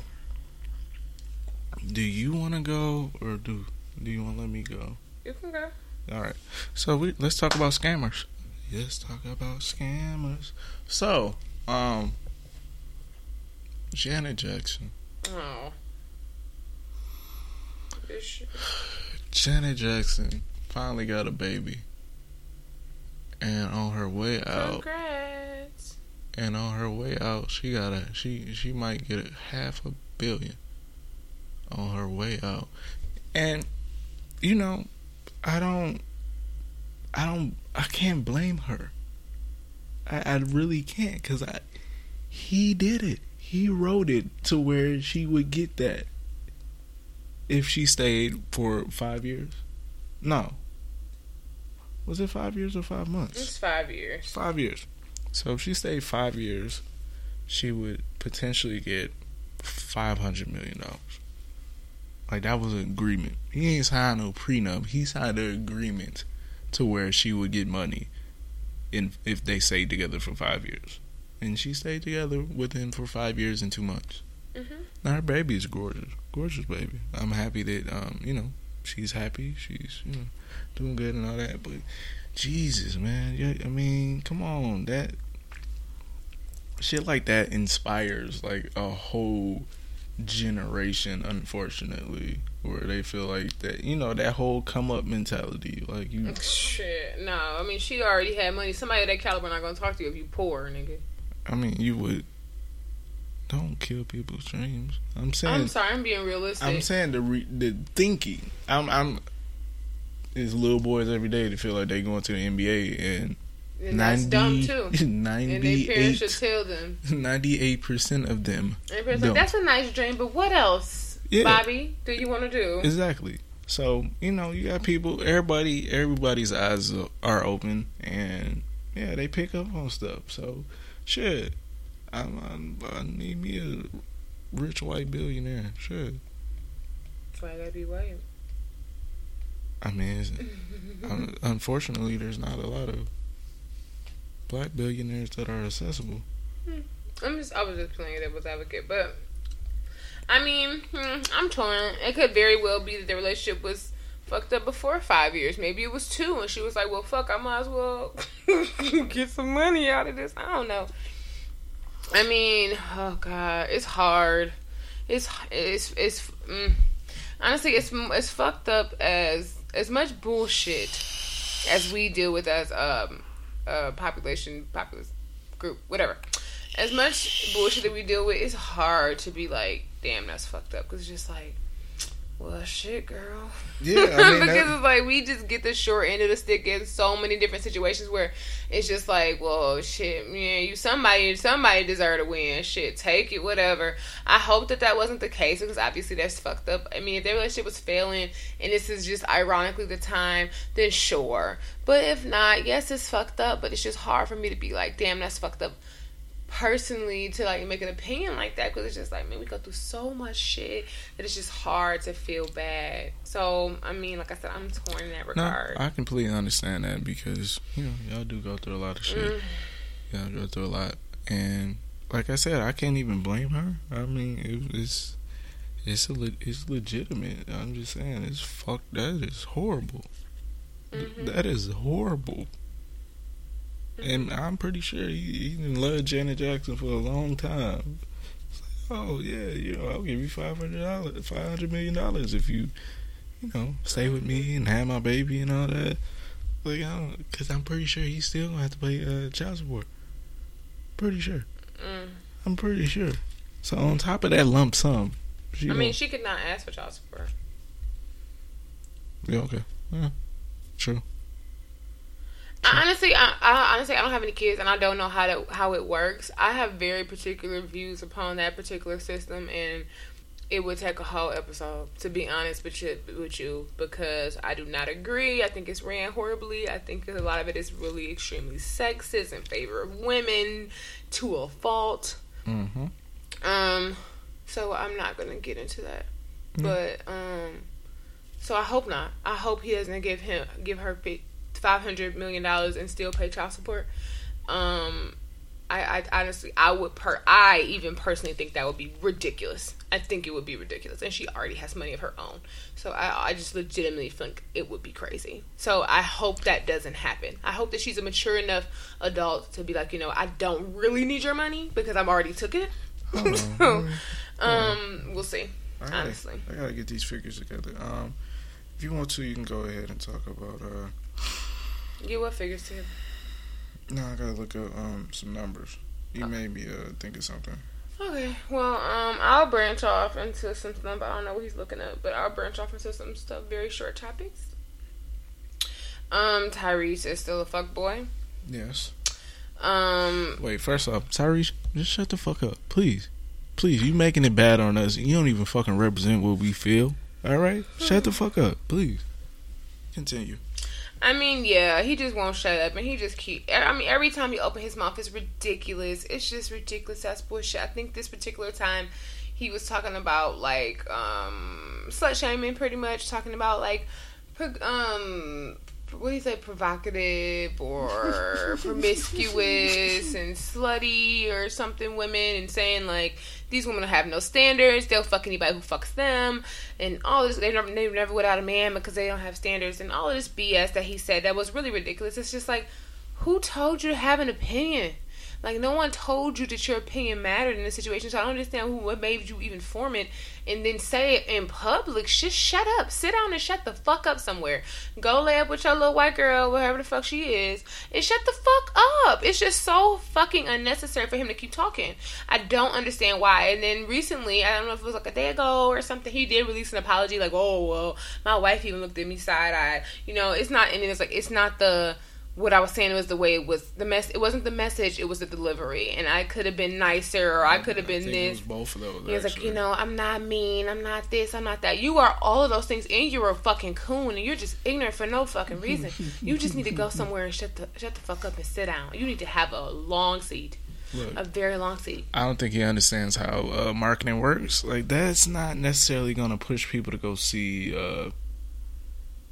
do you want to go or do do you want to let me go? You can go. All right. So we let's talk about scammers. Let's talk about scammers. So, um, Janet Jackson. Oh. Janet Jackson finally got a baby. And on her way out, Congrats. And on her way out, she got a she she might get a half a billion on her way out. And you know, I don't I don't I can't blame her. I I really can't cuz I he did it. He wrote it to where she would get that if she stayed for 5 years. No. Was it 5 years or 5 months? It's five years. Five years. So if she stayed five years, she would potentially get five hundred million dollars. Like that was an agreement. He ain't signed no prenup. He signed an agreement to where she would get money in if they stayed together for five years. And she stayed together with him for five years and two months. Mhm. Now her baby is gorgeous, gorgeous baby. I'm happy that um you know she's happy. She's you know doing good and all that. But Jesus, man, yeah, I mean, come on, that shit like that inspires like a whole generation. Unfortunately, where they feel like that, you know, that whole come up mentality. Like you, Shit. No, I mean she already had money. Somebody of that caliber not gonna talk to you if you poor, nigga. I mean, you would. Don't kill people's dreams. I'm saying. I'm sorry, I'm being realistic. I'm saying the re- the thinking. I'm I'm. It's little boys every day that feel like they going to the NBA and and that's dumb too. And their parents should 98 tell them. 98 percent of them. And their parents Don't. like, that's a nice dream, but what else, Yeah. Bobby, do you want to do? Exactly. So you know you got people. Everybody, everybody's eyes are open, and yeah, they pick up on stuff. So shit, I'm, I'm I need me a rich white billionaire. Shit. That's why I gotta be white. I mean, unfortunately, there's not a lot of black billionaires that are accessible. I'm just, I was just playing devil's advocate, but I mean, hmm, I'm torn. It could very well be that the relationship was fucked up before five years. Maybe it was two, and she was like, "Well, fuck, I might as well get some money out of this." I don't know. I mean, oh god, it's hard. It's it's it's mm, honestly, it's it's fucked up as as much bullshit as we deal with as um a population populist group whatever. As much bullshit that we deal with it's hard to be like damn that's fucked up. Because it's just like well shit girl. Yeah, I mean, because that- it's like we just get the short end of the stick in so many different situations where it's just like well shit yeah you somebody somebody deserve to win. Shit take it whatever. I hope that that wasn't the case because obviously that's fucked up. I mean if their relationship was failing and this is just ironically the time then sure. But if not yes it's fucked up but it's just hard for me to be like damn that's fucked up personally to like make an opinion like that because it's just like man we go through so much shit that it's just hard to feel bad so i mean like i said i'm torn in that regard No, I completely understand that because you know y'all do go through a lot of shit. Mm. Y'all go through a lot, and like I said, I can't even blame her. I mean, it, it's it's a le- it's legitimate. I'm just saying, it's fuck. That is horrible. Mhm. That is horrible. And I'm pretty sure he, he loved Janet Jackson for a long time. oh yeah, you know, I'll give you five hundred dollars, five hundred million dollars if you, you know, stay with me and have my baby and all that. Like, I don't, cause I'm pretty sure he's still gonna have to pay uh, child support. Pretty sure. Mm. I'm pretty sure. So on top of that lump sum, she I mean, she could not ask for child support. Yeah. Okay. Yeah. True. I honestly, I, I, honestly, I don't have any kids, and I don't know how to how it works. I have very particular views upon that particular system, and it would take a whole episode to be honest with you, with you because I do not agree. I think it's ran horribly. I think a lot of it is really extremely sexist in favor of women to a fault. Mm-hmm. Um, so I'm not gonna get into that, mm-hmm. but um, so I hope not. I hope he doesn't give him give her five hundred million dollars and still pay child support. Um, I, I honestly, I would per, I even personally think that would be ridiculous. I think it would be ridiculous, and she already has money of her own. So I, I just legitimately think it would be crazy. So I hope that doesn't happen. I hope that she's a mature enough adult to be like, you know, I don't really need your money because I've already took it. Oh, so, um, we'll see. Right. Honestly, I gotta get these figures together. Um, if you want to, you can go ahead and talk about uh Get what figures to too? No, I gotta look up um some numbers. You oh. made me uh think of something. Okay, well, um, I'll branch off into some stuff. I don't know what he's looking up, but I'll branch off into some stuff. Very short topics. Um, Tyrese is still a fuck boy. Yes. Um. Wait. First off, Tyrese, just shut the fuck up, please. Please, you making it bad on us. You don't even fucking represent what we feel. All right, shut the fuck up, please. Continue. I mean, yeah, he just won't shut up, and he just keep. I mean, every time he open his mouth, it's ridiculous. It's just ridiculous. That's bullshit. I think this particular time, he was talking about like um slut shaming, pretty much talking about like um what do you say, provocative or promiscuous and slutty or something women and saying like these women have no standards, they'll fuck anybody who fucks them and all this they never they never without a man because they don't have standards and all of this BS that he said that was really ridiculous. It's just like who told you to have an opinion? Like no one told you that your opinion mattered in this situation. So I don't understand who what made you even form it and then say it in public. Just shut up. Sit down and shut the fuck up somewhere. Go lay up with your little white girl, whatever the fuck she is, and shut the fuck up. It's just so fucking unnecessary for him to keep talking. I don't understand why. And then recently, I don't know if it was like a day ago or something, he did release an apology like, "Oh well, my wife even looked at me side eyed." You know, it's not. And it's like it's not the what I was saying was the way it was the mess. It wasn't the message; it was the delivery. And I could have been nicer, or I could have been this. both of those. He was like, you know, I'm not mean. I'm not this. I'm not that. You are all of those things, and you're a fucking coon, and you're just ignorant for no fucking reason. you just need to go somewhere and shut the shut the fuck up and sit down. You need to have a long seat. Look, a very long seat. I don't think he understands how uh, marketing works. Like that's not necessarily going to push people to go see uh,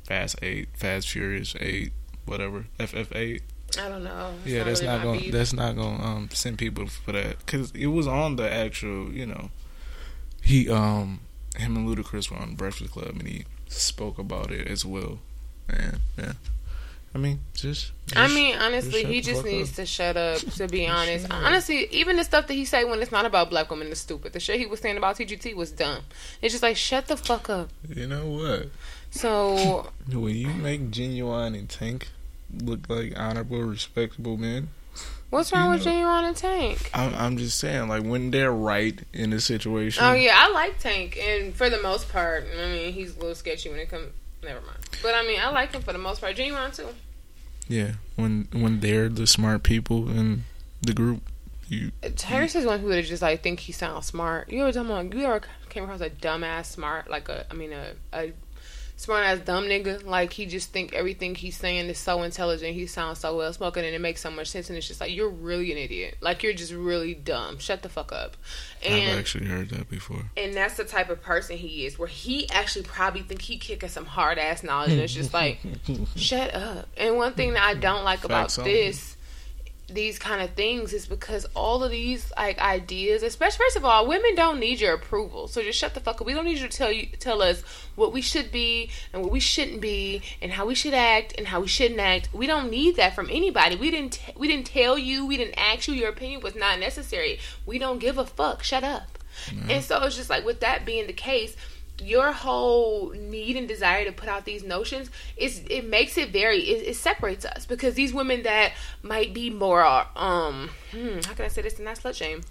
Fast Eight, Fast Furious Eight, whatever FF eight. I don't know. It's yeah, not that's, really not gonna, that's not gonna um, send people for that because it was on the actual. You know, he um him and Ludacris were on Breakfast Club and he spoke about it as well. And yeah. I mean, just. just I mean, honestly, just he just needs up. to shut up. To be honest, honestly, even the stuff that he say when it's not about black women is stupid. The shit he was saying about TGT was dumb. It's just like shut the fuck up. You know what? So when you make Ginuwine and Tank look like honorable, respectable men. What's wrong with Ginuwine and Tank? I'm, I'm just saying, like when they're right in the situation. Oh yeah, I like Tank, and for the most part, I mean, he's a little sketchy when it comes. Never mind, but I mean, I like him for the most part. Ginuwine too. Yeah, when when they're the smart people in the group, you. Tyrese is one who would just like think he sounds smart. You ever talking about? You ever came across a dumbass smart, like a, I mean, a a smart ass dumb nigga. Like he just think everything he's saying is so intelligent. He sounds so well spoken, and it makes so much sense. And it's just like you're really an idiot. Like you're just really dumb. Shut the fuck up. And, I've actually heard that before. And that's the type of person he is, where he actually probably think he kicking some hard ass knowledge, and it's just like, shut up. And one thing that I don't like about this these kind of things is because all of these like ideas, especially first of all, women don't need your approval. So just shut the fuck up. We don't need you to tell you tell us what we should be and what we shouldn't be and how we should act and how we shouldn't act. We don't need that from anybody. We didn't t- we didn't tell you. We didn't ask you. Your opinion was not necessary. We don't give a fuck. Shut up. Mm-hmm. And so it's just like with that being the case, your whole need and desire to put out these notions is it makes it very it, it, separates us because these women that might be more um hmm, how can I say this? And not slut shame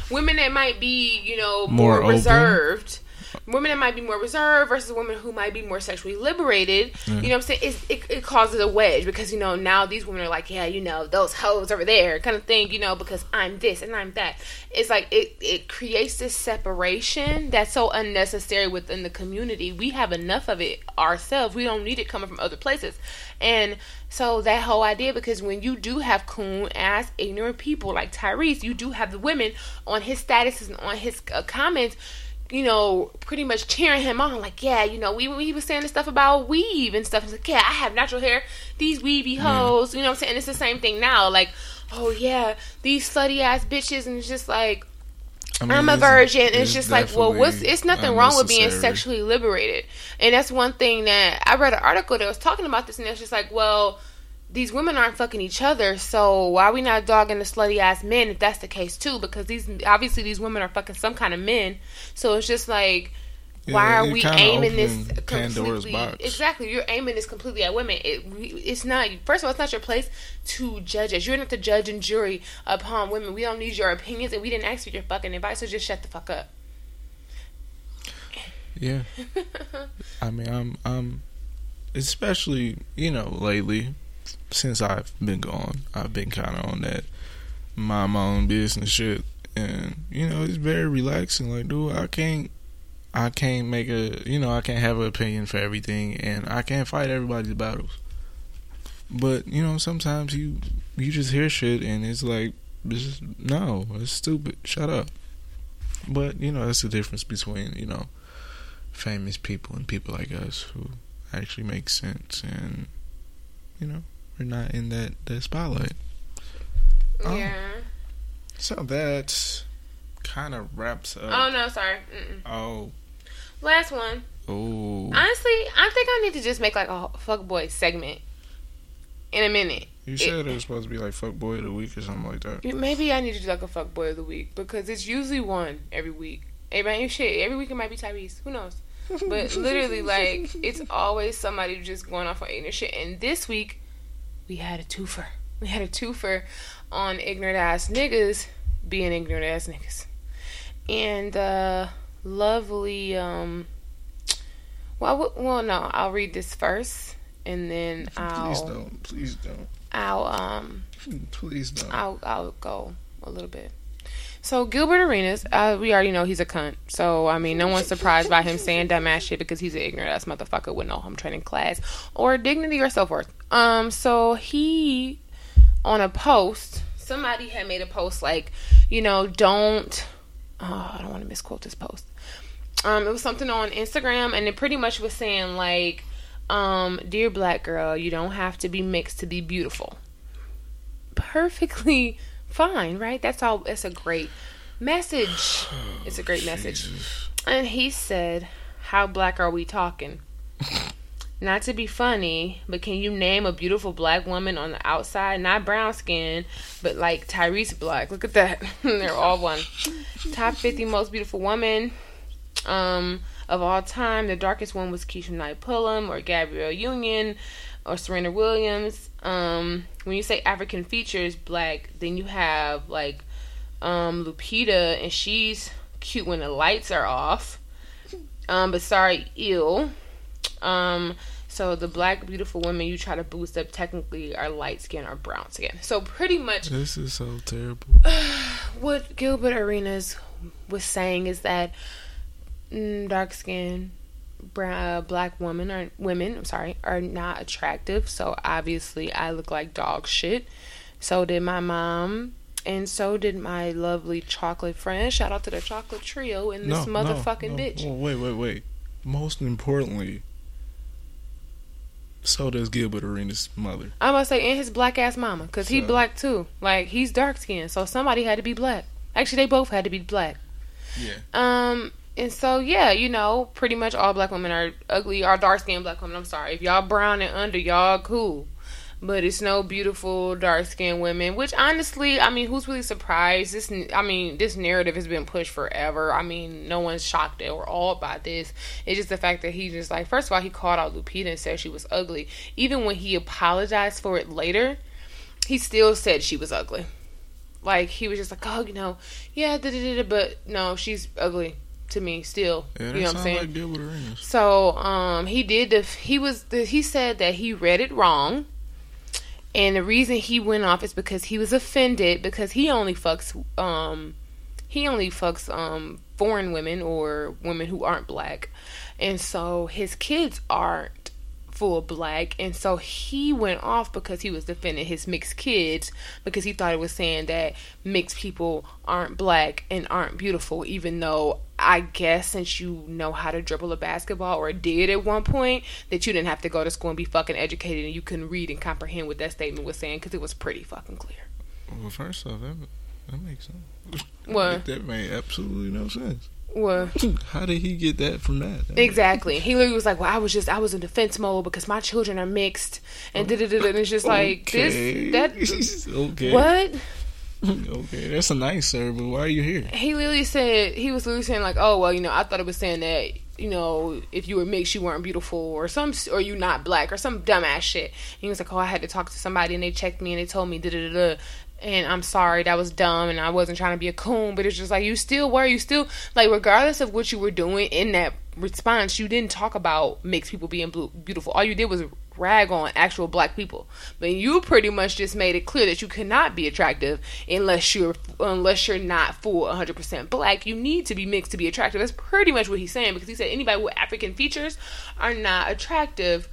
women that might be you know more, more reserved women that might be more reserved versus women who might be more sexually liberated. You know what I'm saying? It, it causes a wedge because, you know, now these women are like, yeah, you know, those hoes over there kind of thing, you know, because I'm this and I'm that. It's like it, it creates this separation that's so unnecessary within the community. We have enough of it ourselves. We don't need it coming from other places. And so that whole idea, because when you do have coon ass ignorant people like Tyrese, you do have the women on his statuses and on his uh, comments you know, pretty much cheering him on, like, yeah, you know, we he was saying the stuff about weave and stuff. He's like, yeah, I have natural hair. These weavy hoes, you know what I'm saying? It's the same thing now. Like, oh yeah, these slutty ass bitches, and it's just like. I mean, I'm a virgin. It's, it's just like, well, what's? It's nothing wrong with being sexually liberated, and that's one thing that I read an article that was talking about this, and it's just like, well, these women aren't fucking each other, so why are we not dogging the slutty ass men if that's the case too? Because these obviously these women are fucking some kind of men. So it's just like yeah, why are we aiming this completely? Exactly, you're aiming this completely at women. It, it's not. First of all, it's not your place to judge us. You're not the judge and jury upon women. We don't need your opinions, and we didn't ask for your fucking advice. So just shut the fuck up. Yeah, I mean, I'm, I'm, especially you know lately since I've been gone, I've been kind of on that mind my own business shit, and you know it's very relaxing. Like, dude, I can't, I can't make a, you know, I can't have an opinion for everything, and I can't fight everybody's battles. But you know, sometimes you you just hear shit, and it's like, just, no, it's stupid. Shut up. But you know, that's the difference between you know famous people and people like us who actually make sense and you know we're not in that that spotlight. Oh. Yeah. So that kind of wraps up. Oh no, sorry. Mm-mm. Oh. Last one. Oh. Honestly, I think I need to just make like a fuck boy segment in a minute. You said it, it was supposed to be like fuck boy of the week or something like that. Maybe I need to do like a fuck boy of the week because it's usually one every week. Every shit, every week it might be Tyrese. Who knows? But literally, like it's always somebody just going off on ignorant shit. And this week we had a twofer. We had a twofer on ignorant ass niggas being ignorant ass niggas. And uh lovely um well well no, I'll read this first and then I'll Please don't. Please don't. I'll um please don't. I'll I'll go a little bit. So Gilbert Arenas, uh, we already know he's a cunt. So I mean, no one's surprised by him saying dumbass shit because he's an ignorant ass motherfucker with no home training class or dignity or self worth. Um, so he on a post, somebody had made a post like, you know, don't. Oh, I don't want to misquote this post. Um, it was something on Instagram, and it pretty much was saying like, um, dear black girl, you don't have to be mixed to be beautiful. Perfectly fine, right? That's all. It's a great message. It's a great message. And he said, "How black are we talking?" Not to be funny, but can you name a beautiful black woman on the outside? Not brown skin, but like Tyrese Black. Look at that. They're all one. Top 50 most beautiful woman um, of all time. The darkest one was Keshia Knight Pulliam or Gabrielle Union or Serena Williams. Um, when you say African features black, then you have like um, Lupita, and she's cute when the lights are off. Um, but sorry, ill. Um, so the black beautiful women you try to boost up technically are light skin or brown skin. So pretty much this is so terrible. what Gilbert Arenas was saying is that mm, dark skin brown, black women or women, I'm sorry, are not attractive. So obviously, I look like dog shit. So did my mom, and so did my lovely chocolate friend. Shout out to the chocolate trio and this no, motherfucking no, no. bitch. Oh, wait, wait, wait. Most importantly, so does Gilbert Arenas' mother. I'm gonna say, and his black ass mama, cause so. he black too. Like he's dark skinned, so somebody had to be black. Actually, they both had to be black. Yeah. Um, and so yeah, you know, pretty much all black women are ugly or dark skinned black women. I'm sorry. If y'all brown and under, y'all cool. but it's no beautiful dark skinned women. Which honestly, I mean, who's really surprised? This, I mean, this narrative has been pushed forever. I mean, no one's shocked or awed by this. It's just the fact that he just like, first of all, he called out Lupita and said she was ugly. Even when he apologized for it later, he still said she was ugly. Like he was just like, oh, you know, yeah, da da da, but no, she's ugly to me still. Yeah, you know what I'm saying? like So, um, he did the he was the, he said that he read it wrong. And the reason he went off is because he was offended because he only fucks um he only fucks um foreign women or women who aren't black. And so his kids aren't full black and so he went off because he was defending his mixed kids because he thought it was saying that mixed people aren't black and aren't beautiful even though I guess since you know how to dribble a basketball or did at one point that you didn't have to go to school and be fucking educated and you couldn't read and comprehend what that statement was saying because it was pretty fucking clear. Well, first off, that that makes sense. What? that made absolutely no sense. What? How did he get that from that? that exactly. He literally was like, "Well, I was just I was in defense mode because my children are mixed," and da da da. And it's just like okay. this that. okay. What? okay, that's a nice sir, but why are you here? He literally said he was literally saying like, "Oh well, you know, I thought it was saying that." You know, if you were mixed, you weren't beautiful, or some, or you not black, or some dumbass shit. And he was like, "Oh, I had to talk to somebody, and they checked me, and they told me da da da." And I'm sorry that was dumb and I wasn't trying to be a coon, but it's just like you still were, you still like regardless of what you were doing in that response, you didn't talk about mixed people being blue, beautiful. All you did was rag on actual black people, but you pretty much just made it clear that you cannot be attractive unless you're unless you're not full 100% black. You need to be mixed to be attractive. That's pretty much what he's saying because he said anybody with African features are not attractive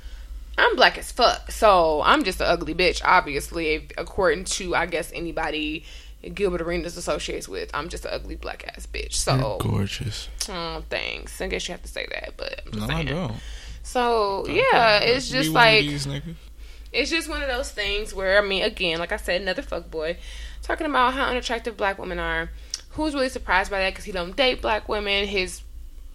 I'm black as fuck, so I'm just an ugly bitch. Obviously, according to I guess anybody Gilbert Arenas associates with, I'm just an ugly black ass bitch. So You're gorgeous. Oh, thanks. I guess you have to say that, but I'm no, saying. I don't. So yeah, it's just like it's just one of those things where I mean, again, like I said, another fuck boy talking about how unattractive black women are. Who's really surprised by that? Because he don't date black women. His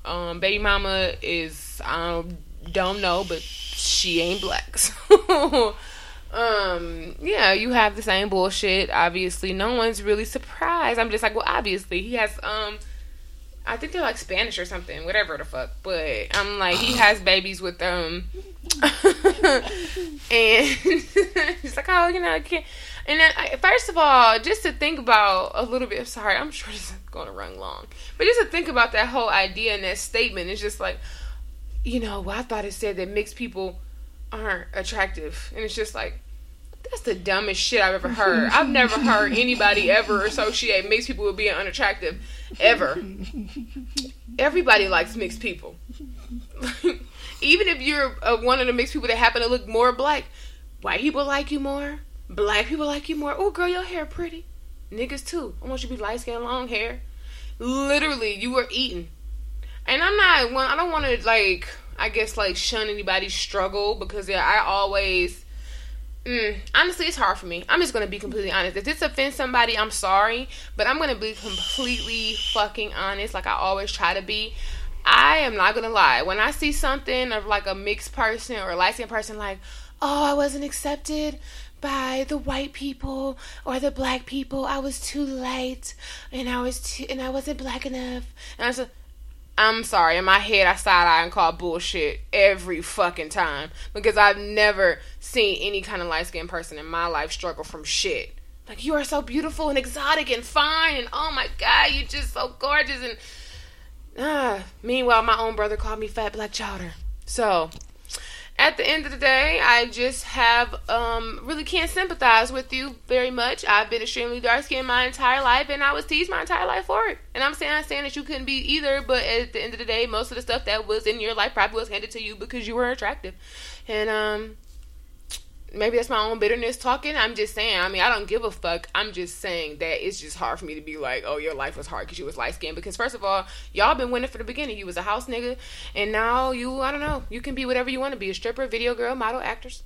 um, baby mama is I don't, know, but she ain't black. So, um, yeah, you have the same bullshit. Obviously, no one's really surprised. I'm just like, well, obviously, he has um. I think they're like Spanish or something, whatever the fuck. But I'm like, he has babies with um, and he's like, oh, you know, I can't. And then, I, first of all, just to think about a little bit. Sorry, I'm sure this is going to run long, but just to think about that whole idea and that statement, it's just like, you know, well, I thought it said that mixed people aren't attractive, and it's just like. That's the dumbest shit I've ever heard. I've never heard anybody ever associate mixed people with being unattractive, ever. Everybody likes mixed people. Even if you're uh, one of the mixed people that happen to look more black, white people like you more. Black people like you more. Oh, girl, your hair pretty. Niggas too. I want you to be light skinned, long hair. Literally, you were eating. And I'm not one. I don't want to like. I guess like shun anybody's struggle because yeah, I always. Mm, honestly, it's hard for me. I'm just gonna be completely honest. If this offends somebody, I'm sorry, but I'm gonna be completely fucking honest, like I always try to be. I am not gonna lie. When I see something of like a mixed person or a light skinned person, like, oh, I wasn't accepted by the white people or the black people. I was too light, and I was too, and I wasn't black enough. And I was. Like, I'm sorry, in my head, I side eye and call bullshit every fucking time because I've never seen any kind of light skinned person in my life struggle from shit. Like, you are so beautiful and exotic and fine, and oh my god, you're just so gorgeous. And ah, meanwhile, my own brother called me fat black chowder. So, at the end of the day, I just have um really can't sympathize with you very much. I've been extremely dark skinned my entire life, and I was teased my entire life for it. And I'm saying I'm saying that you couldn't be either, but at the end of the day, most of the stuff that was in your life probably was handed to you because you were attractive. And um maybe that's my own bitterness talking. I'm just saying. I mean, I don't give a fuck. I'm just saying that it's just hard for me to be like, oh, your life was hard because you was light skinned. Because first of all, y'all been winning for the beginning. You was a house nigga, and now you, I don't know, you can be whatever you want to be: a stripper, video girl, model, actress.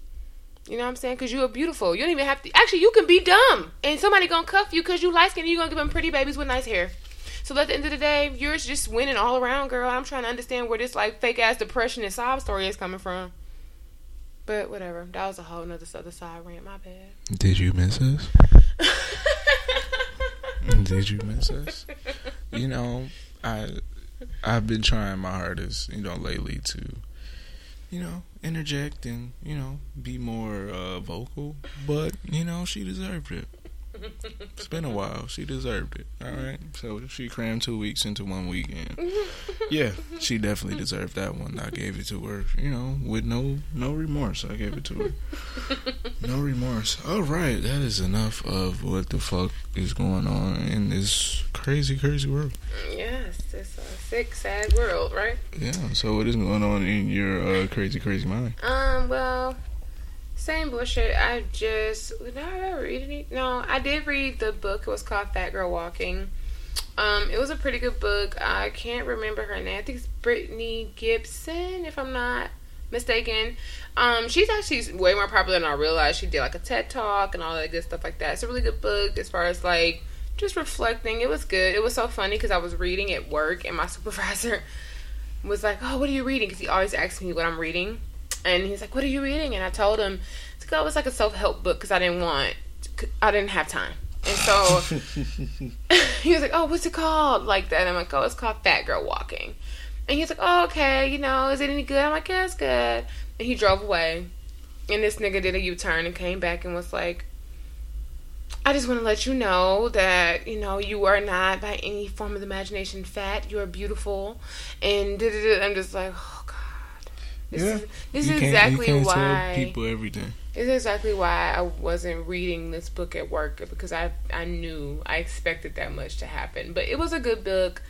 You know what I'm saying? Because you are beautiful. You don't even have to. Actually, you can be dumb, and somebody gonna cuff you because you light skinned. You gonna give them pretty babies with nice hair. So at the end of the day, you're just winning all around, girl. I'm trying to understand where this like fake ass depression and sob story is coming from. But whatever. That was a whole nother other side rant. My bad. Did you miss us? Did you miss us? You know, I I've been trying my hardest, you know, lately to, you know, interject and you know be more uh, vocal. But you know, she deserved it. It's been a while. She deserved it. All right. So she crammed two weeks into one weekend. Yeah, she definitely deserved that one. I gave it to her. You know, with no no remorse. I gave it to her. No remorse. All right. That is enough of what the fuck is going on in this crazy, crazy world. Yes, it's a sick, sad world, right? Yeah. So what is going on in your uh, crazy, crazy mind? Um. Well. Same bullshit. I just did I ever read any? No, I did read the book. It was called Fat Girl Walking. Um, it was a pretty good book. I can't remember her name. I think it's Brittany Gibson, if I'm not mistaken. Um, she's actually way more popular than I realized. She did like a TED talk and all that good stuff like that. It's a really good book as far as like just reflecting. It was good. It was so funny because I was reading at work and my supervisor was like, "Oh, what are you reading?" Because he always asks me what I'm reading and he's like, "What are you reading?" And I told him to go. It was like a self help book because I didn't want, I didn't have time. And so he was like, "Oh, what's it called?" Like that. I'm like, "Oh, it's called Fat Girl Walking." And he's like, "Oh, okay. You know, is it any good?" I'm like, "Yeah, it's good." And he drove away. And this nigga did a U turn and came back and was like, I just want to let you know that you know you are not by any form of imagination fat. You are beautiful, and I'm just like, this yeah. is this is exactly why people everything. This is exactly why I wasn't reading this book at work because I I knew I expected that much to happen. But it was a good book.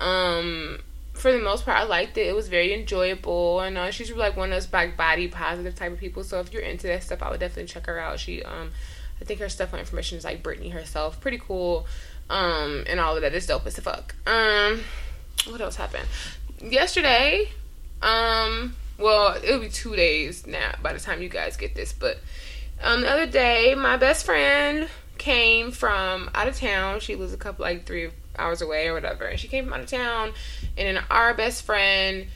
Um for the most part, I liked it. It was very enjoyable, and uh, she's like one of those like body positive type of people. So if you're into that stuff, I would definitely check her out. She, um, I think her stuff on information is like Brittany herself, pretty cool, um, and all of that is dope as fuck. Um, what else happened yesterday? Um, well, it'll be two days now by the time you guys get this. But um, the other day, my best friend came from out of town. She lives a couple, like three hours away or whatever. And she came from out of town. And then our best friend,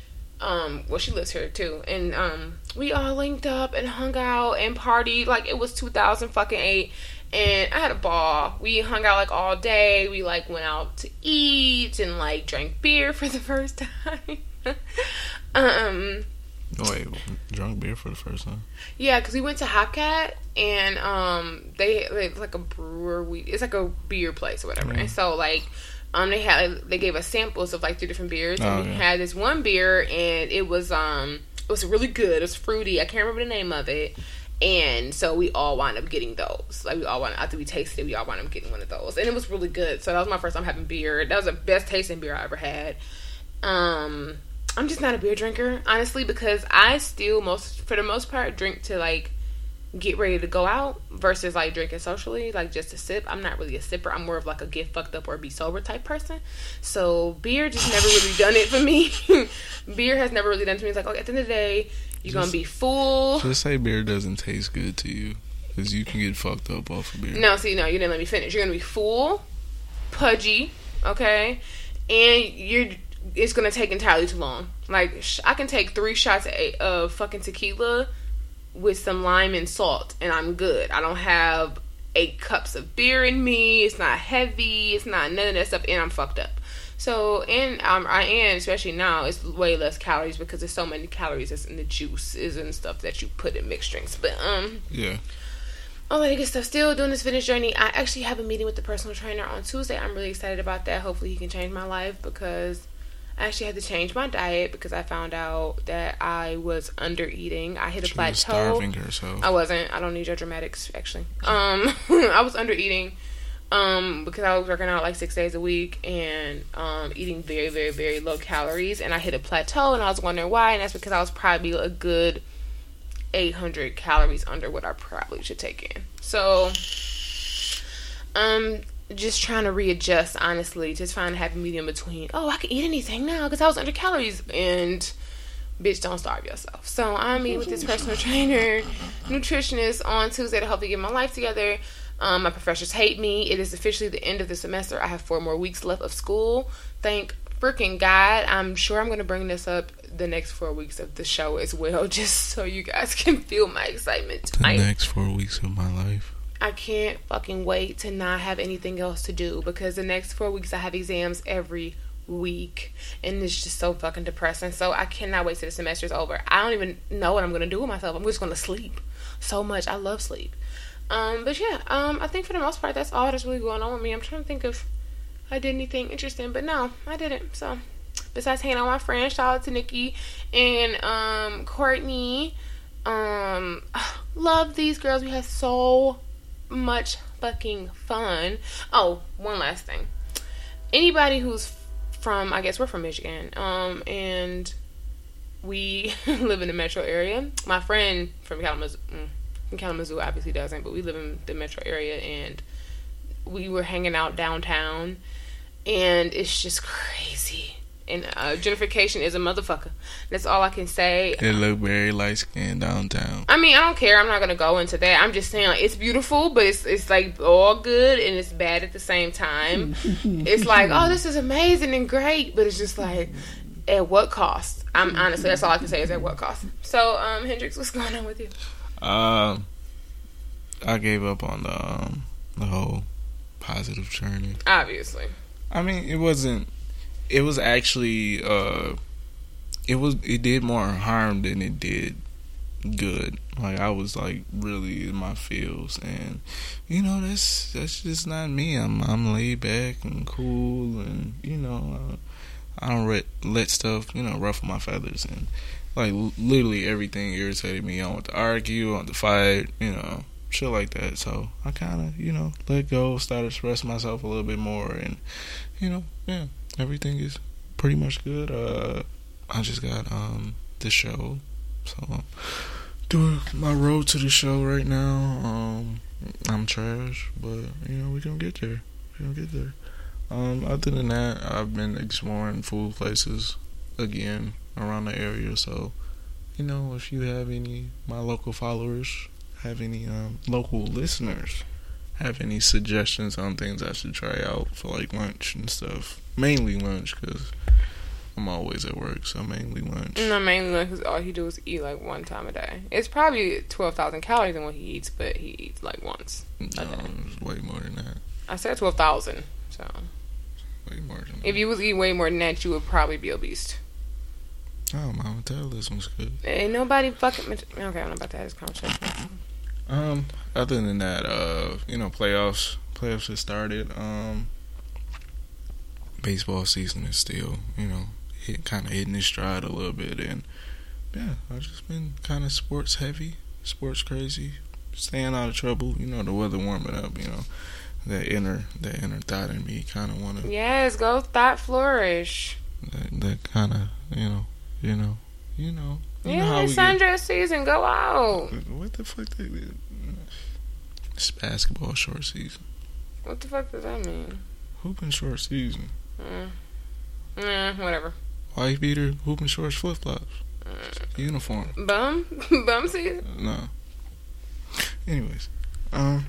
um, well, she lives here too. And um, we all linked up and hung out and partied like it was 2000 fucking eight. And I had a ball. We hung out like all day. We like went out to eat and like drank beer for the first time. um Oh, wait, drunk beer for the first time? Yeah, because we went to Hopcat and um they it's like a brewer we it's like a beer place or whatever, and so like um they had they gave us samples of like three different beers, and oh, we yeah. had this one beer and it was um it was really good. It was fruity. I can't remember the name of it. And so we all wound up getting those. Like we all wound after we tasted it, we all wound up getting one of those, and it was really good. So that was my first time having beer. That was the best tasting beer I ever had. Um, I'm just not a beer drinker, honestly, because I still most for the most part drink to like get ready to go out versus like drinking socially, like just a sip. I'm not really a sipper. I'm more of like a get fucked up or be sober type person. So beer just never really done it for me. beer has never really done it to me. It's like, okay, at the end of the day, you're just, gonna be full. Just say beer doesn't taste good to you, because you can get fucked up off of beer. No, see, no, you didn't let me finish. You're gonna be full, pudgy, okay, and you're it's gonna take entirely too long. Like sh- I can take three shots of fucking tequila with some lime and salt, and I'm good. I don't have eight cups of beer in me. It's not heavy. It's not none of that stuff, and I'm fucked up. So, and um, I am, especially now, it's way less calories because there's so many calories that's in the juices and stuff that you put in mixed drinks. But um, yeah. All that good stuff. Still doing this fitness journey. I actually have a meeting with the personal trainer on Tuesday. I'm really excited about that. Hopefully, he can change my life because I actually had to change my diet because I found out that I was under eating. I hit a she plateau. Was. I wasn't. I don't need your dramatics actually. Um, I was under eating. Um, because I was working out like six days a week and um eating very, very, very low calories and I hit a plateau and I was wondering why and that's because I was probably a good eight hundred calories under what I probably should take in. So um just trying to readjust, honestly, just find a happy medium between, oh, I can eat anything now because I was under calories and bitch, don't starve yourself. So I'm meeting with this personal trainer, nutritionist on Tuesday to help me get my life together. Um, my professors hate me. It is officially the end of the semester. I have four more weeks left of school. Thank freaking God. I'm sure I'm going to bring this up the next four weeks of the show as well, just so you guys can feel my excitement. The I, next four weeks of my life. I can't fucking wait to not have anything else to do because the next four weeks I have exams every week and it's just so fucking depressing. So I cannot wait till the semester's over. I don't even know what I'm gonna do with myself. I'm just gonna sleep so much. I love sleep. Um, but yeah, um, I think for the most part that's all that's really going on with me. I'm trying to think if I did anything interesting, but no, I didn't. So besides hanging out with my friends, shout out to Nikki and um Courtney. Um, love these girls. We had so much fucking fun. Oh, one last thing. Anybody who's from, I guess we're from Michigan, um, and we live in the metro area. My friend from Kalamazoo, mm, from Kalamazoo obviously doesn't, but we live in the metro area, and we were hanging out downtown, and it's just crazy. And uh, gentrification is a motherfucker. That's all I can say. It look very light skinned downtown. I mean, I don't care. I'm not gonna go into that. I'm just saying like, it's beautiful, but it's it's like all good and it's bad at the same time. it's like, oh, this is amazing and great, but it's just like, at what cost? I'm honestly, that's all I can say is at what cost. So, um, Hendrix, what's going on with you? Um, I gave up on the um, the whole positive journey. Obviously, I mean, it wasn't. It was actually. Uh, it was. It did more harm than it did good. Like I was like really in my feels, and you know that's that's just not me. I'm I'm laid back and cool, and you know uh, I don't let let stuff you know ruffle my feathers, and like literally everything irritated me. I don't want to argue, I want to fight, you know, shit like that. So I kind of you know let go, started expressing myself a little bit more, and you know yeah, everything is pretty much good. Uh, I just got um the show, so I'm doing my road to the show right now. Um, I'm trash, but you know we gonna get there. We gonna get there. Um, other than that, I've been exploring food places again around the area. So, you know, if you have any my local followers, have any um, local listeners, have any suggestions on things I should try out for like lunch and stuff. Mainly lunch because I'm always at work, so mainly lunch. no, mainly lunch because all he do is eat like one time a day. It's probably twelve thousand calories in what he eats, but he eats like once. No, it's way more than that. I said twelve thousand, so. Way more than If you was eating way more than that, you would probably be obese. Oh, my metabolism's good. Ain't nobody fucking. Okay, I'm about to have this conversation. Um, other than that, uh, you know, playoffs playoffs have started. Um, baseball season is still, you know, hit kind of hitting its stride a little bit, and yeah, I've just been kind of sports heavy, sports crazy, staying out of trouble. You know, the weather warming up. You know, that inner that inner thought in me kind of want to Yes, go thought flourish. that, that kind of you know you know you know. You Yeah, it's sundress season. Go out. What the fuck? They, it's basketball short season. What the fuck does that mean? Hooping short season. Mm. Yeah, whatever. Wife beater, hooping shorts, flip flops, uniform. Bum, bum season. No. Anyways, um,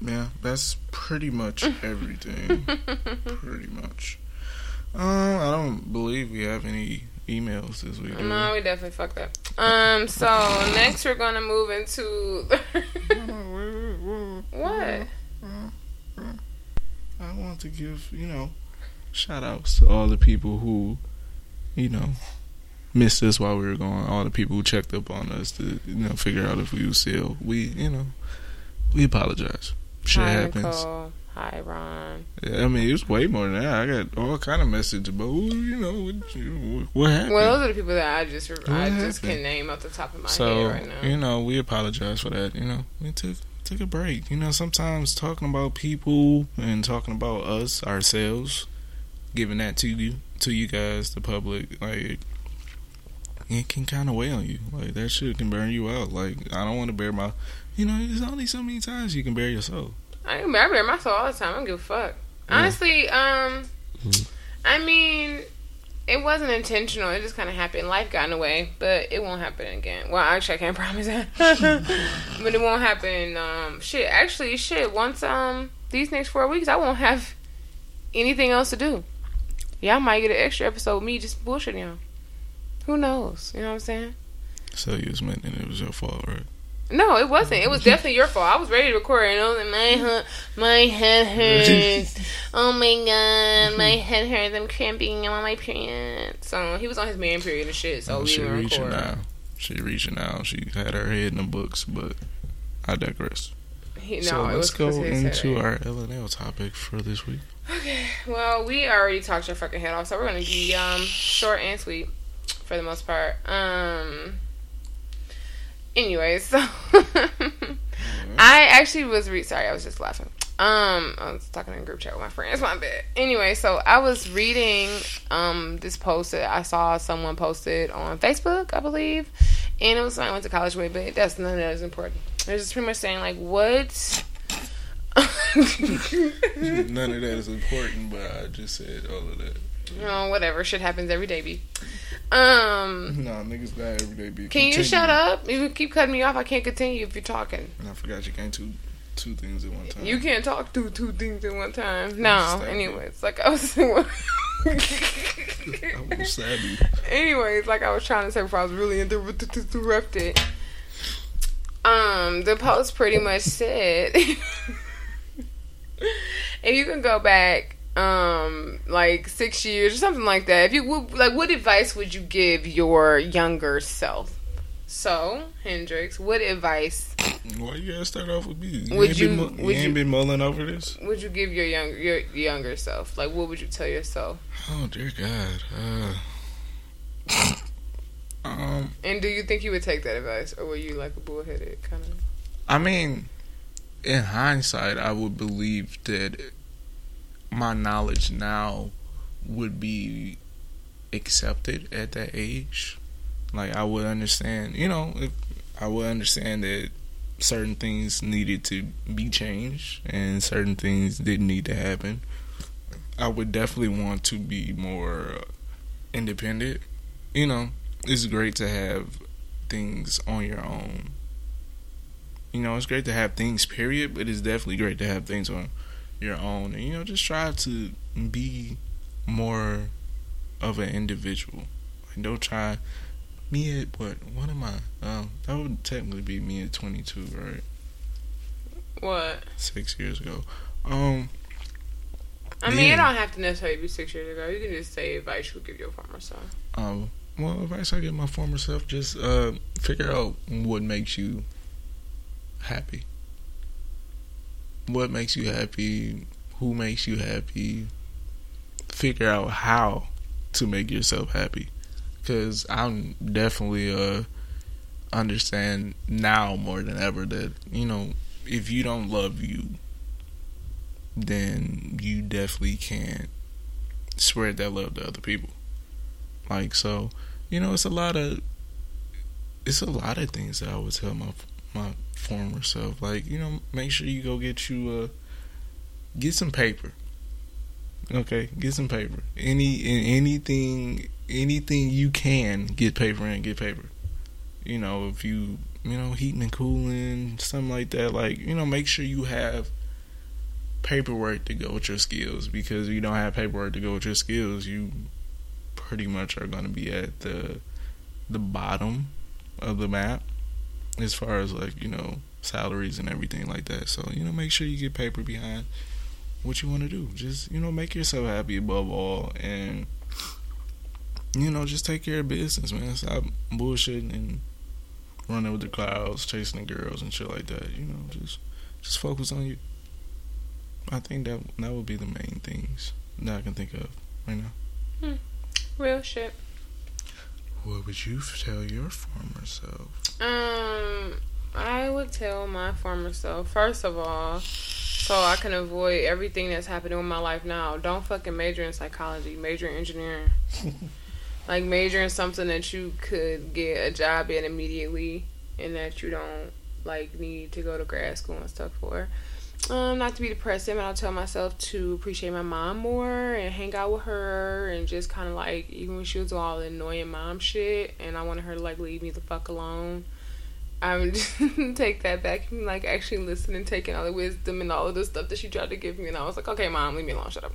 yeah, that's pretty much everything. pretty much. Um, I don't believe we have any emails this week. we? No, we definitely fucked up. Um, so next we're gonna move into what? I want to give, you know, shout outs to all the people who, you know, missed us while we were gone. All the people who checked up on us to, you know, figure out if we were still. We, you know, we apologize. Shit Hi, happens. Nicole. Hi, Ron. Yeah, I mean, it was way more than that. I got all kind of messages about, oh, you know, what, you- what happened. Well, those are the people that I just I just happened? can name off the top of my so head right now. you know, we apologize for that. You know, we took took a break. You know, sometimes talking about people and talking about us ourselves, giving that to you to you guys, the public, like it can kind of weigh on you. Like that shit can burn you out. Like I don't want to bear my, you know, there's only so many times you can bear yourself. I I bear myself all the time. I don't give a fuck. Honestly, um, Mhm. I mean, it wasn't intentional. It just kind of happened. Life got in the way, but it won't happen again. Well, actually, I can't promise that, but it won't happen. Um, shit, actually, shit. Once um these next four weeks, I won't have anything else to do. Y'all might get an extra episode with me just bullshitting y'all. Who knows? You know what I'm saying? So you was meant and it was your fault, right? No, it wasn't. It was definitely your fault. I was ready to record, and I was like, my my head hurts. oh my god, my head hurts. I'm cramping. I'm on my period. So he was on his man period and shit. So Oh, we she didn't reaching record. now. She reaching out. She had her head in the books, but I digress. He, no, so let's go 'cause of his into our LNL topic for this week. Okay. Well, we already talked your fucking head off, so we're gonna be um short and sweet for the most part. Um. Anyways, so I actually was re- sorry, I was just laughing. Um, I was talking in a group chat with my friends. My bad. Anyway, so I was reading um this post that I saw someone posted on Facebook, I believe, and it was something I went to college with, but that's none of that is important. It was just pretty much saying like what. None of that is important, but I just said all of that. Oh, whatever. Shit happens every day, B. Um, No, niggas die every day. Be can you shut up? You keep cutting me off. I can't continue if you're talking. And I forgot you can't do two things at one time. You can't talk two two things at one time. No. Anyways, like I was. I you. anyways, like I was trying to say before I was really inter- interrupted. Um, the post pretty much said, if you can go back, um, like six years or something like that, if you would, like, what advice would you give your younger self? So, Hendrix, what advice Why you gotta start off with me? You Would ain't you- Been, would you ain't you- been mulling over this? would you give your young your younger self? Like, what would you tell yourself? Oh dear God. Uh, um, And do you think you would take that advice, or were you like a bullheaded kind of? I mean, in hindsight, I would believe that my knowledge now would be accepted at that age. Like I would understand, you know, if I would understand that certain things needed to be changed and certain things didn't need to happen. I would definitely want to be more independent. You know, it's great to have things on your own you know, it's great to have things, period, but it's definitely great to have things on your own. And, you know, just try to be more of an individual. Like, don't try me at what? What am I? Um, that would technically be me at 22, right? What? Six years ago. Um, I mean, Yeah. it don't have to necessarily be six years ago. You can just say advice you would give your former self. um, well, advice I give my former self: just uh, figure out what makes you happy. What makes you happy? Who makes you happy? Figure out how to make yourself happy, because I'm definitely uh understand now more than ever that you know if you don't love you, then you definitely can't spread that love to other people. Like so, you know, it's a lot of it's a lot of things that I would tell my my former self. Like, you know, make sure you go get you uh get some paper. Okay, get some paper. Any in anything anything you can get paper and get paper. You know, if you you know, heating and cooling, something like that, like, you know, make sure you have paperwork to go with your skills because if you don't have paperwork to go with your skills, you pretty much are going to be at the the bottom of the map as far as like you know salaries and everything like that. So you know, make sure you get paper behind what you want to do. Just you know, make yourself happy above all, and you know, just take care of business, man. Stop bullshitting and running with the clouds, chasing the girls and shit like that. You know, just just focus on you. I think that that would be the main things that I can think of right now. Hmm. Real shit. What would you tell your former self? Um, I would tell my former self first of all, so I can avoid everything that's happening in my life now. Don't fucking major in psychology. Major in engineering. like major in something that you could get a job in immediately, and that you don't like need to go to grad school and stuff for. Um, not to be depressive, and I'll tell myself to appreciate my mom more and hang out with her and just kind of like, even when she was doing all the annoying mom shit, and I wanted her to like leave me the fuck alone. I would take that back and like actually listen and taking all the wisdom and all of the stuff that she tried to give me, and I was like, okay, mom, leave me alone, shut up.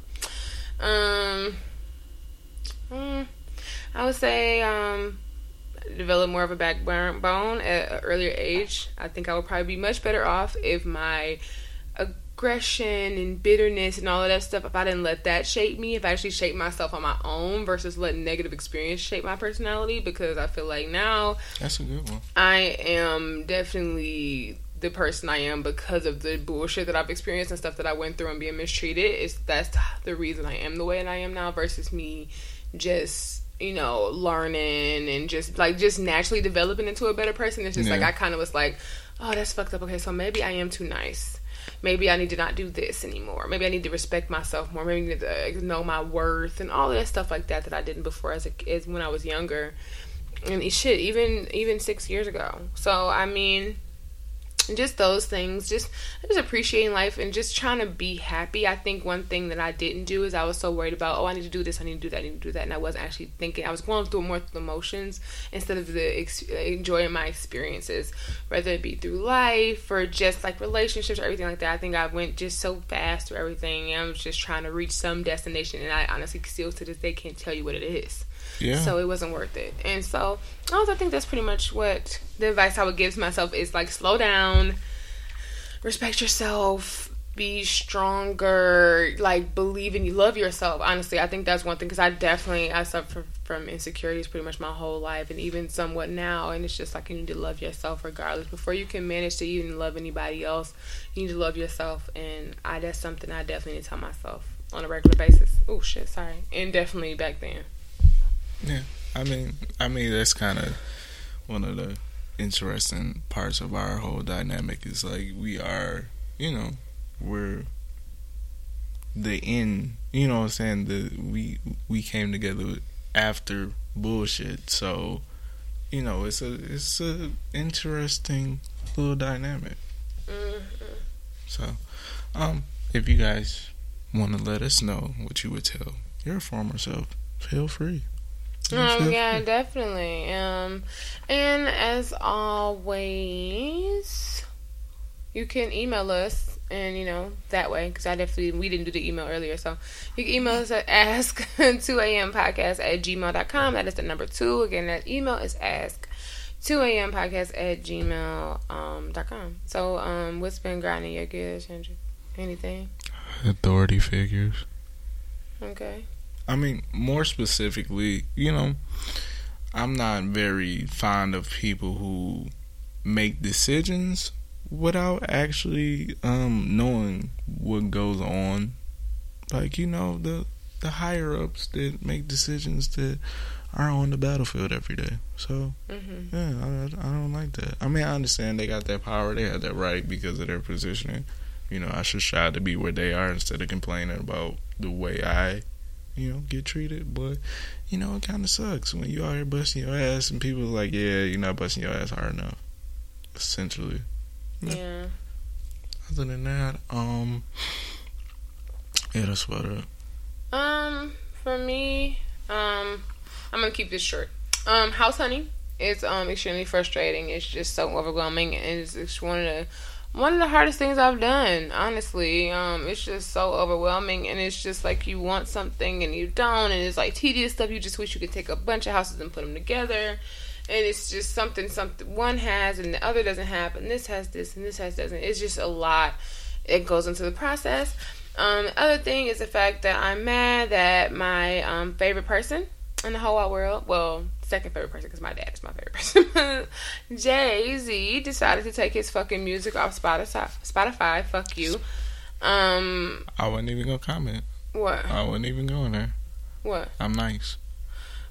Um, mm, I would say um, develop more of a backbone at an earlier age. I think I would probably be much better off if my aggression and bitterness and all of that stuff, if I didn't let that shape me, if I actually shaped myself on my own versus letting negative experience shape my personality, because I feel like now that's a good one. I am definitely the person I am because of the bullshit that I've experienced and stuff that I went through and being mistreated. Is that's the reason I am the way that I am now versus me just you know learning and just like just naturally developing into a better person. It's just yeah. like I kind of was like, oh, that's fucked up. Okay, so maybe I am too nice maybe I need to not do this anymore. Maybe I need to respect myself more. Maybe I need to know my worth and all that stuff like that that I didn't before as a as when I was younger. And shit, even even six years ago. So I mean, just those things just just appreciating life and just trying to be happy. I think one thing that i didn't do is i was so worried about oh i need to do this i need to do that i need to do that. And i wasn't actually thinking i was going through more through emotions instead of the ex- enjoying my experiences whether it be through life or just like relationships or everything like that. I think i went just so fast through everything and i was just trying to reach some destination and i honestly still to this day can't tell you what it is yeah. So it wasn't worth it. And so I also think that's pretty much what the advice I would give to myself is like slow down, respect yourself, be stronger, like believe in you, love yourself. Honestly, I think that's one thing because I definitely I suffer from insecurities pretty much my whole life and even somewhat now. And it's just like you need to love yourself regardless. Before you can manage to even love anybody else, you need to love yourself. And I that's something I definitely need to tell myself on a regular basis. Oh shit, sorry. And definitely back then. Yeah, I mean, I mean that's kind of one of the interesting parts of our whole dynamic is like we are, you know, we're the end. You know what I'm saying? The we we came together after bullshit, so you know it's a it's a interesting little dynamic. Mm-hmm. So, um, if you guys want to let us know what you would tell your former self, feel free. Um, yeah, definitely. Um, and as always, you can email us, and you know that way because I definitely we didn't do the email earlier, so you can email us at ask two am podcast at gmail.com. That is the number two. Again, that email is ask 2 a.m. podcast at gmail um, dot com. So, um, what's been grinding your gears, Hendrix? Anything? Authority figures. Okay. I mean, more specifically, you know, I'm not very fond of people who make decisions without actually um, knowing what goes on. Like you know the the higher ups that make decisions that are on the battlefield every day. So mm-hmm. yeah, I, I don't like that. I mean, I understand they got that power, they have that right because of their positioning. You know, I should try to be where they are instead of complaining about the way I you know, get treated. But you know, it kind of sucks when you out here busting your ass and people like, yeah, you're not busting your ass hard enough. Essentially. Yeah. Other than that, um, yeah, that's about it. Um, for me, um, I'm gonna keep this short. Um, house hunting is um extremely frustrating. It's just so overwhelming, and it's, it's one of the one of the hardest things I've done, honestly. Um, it's just so overwhelming, and it's just like you want something and you don't, and it's like tedious stuff. You just wish you could take a bunch of houses and put them together, and it's just something something one has and the other doesn't have, and this has this and this has doesn't. It's just a lot. It goes into the process. Um, the other thing is the fact that I'm mad that my um, favorite person in the whole wide world, well, second favorite person because my dad is my favorite person. Jay Z decided to take his fucking music off Spotify. Spotify, fuck you. Um, I wasn't even gonna comment. What? I wasn't even going there. What? I'm nice.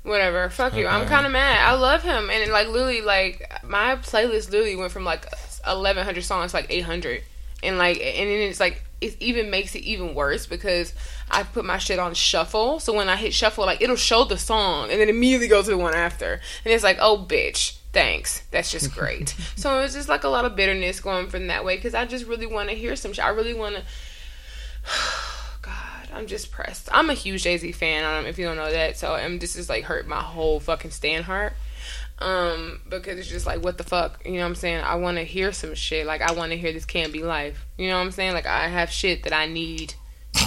Whatever. Fuck you. I'm kind of mad. I love him, and like literally, like my playlist literally went from like 1,100 songs to like 800, and like, and then it's like it even makes it even worse because I put my shit on shuffle. So when I hit shuffle, like it'll show the song and then immediately go to the one after. And it's like, oh, bitch, thanks. That's just great. so it's just like a lot of bitterness going from that way because I just really want to hear some shit. I really want to. God, I'm just pressed. I'm a huge Jay Z fan. Um, if you don't know that, so um, this is like hurt my whole fucking stand heart um because it's just like what the fuck? You know what i'm saying? I want to hear some shit. Like i want to hear this can't be life. You know what i'm saying? Like i have shit that i need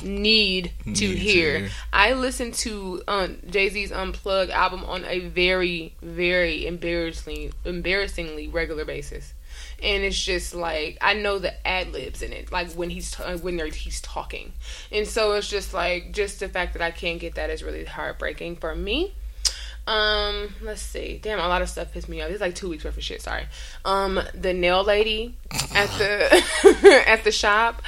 need to Need hear. to. I listened to um, Jay Z's Unplugged album on a very, very embarrassingly, embarrassingly regular basis, and it's just like I know the ad libs in it, like when he's ta- when they're, he's talking, and so it's just like just the fact that I can't get that is really heartbreaking for me. Um, let's see. Damn, a lot of stuff pissed me off. It's like two weeks worth of shit. Sorry. Um, the nail lady at the at the shop.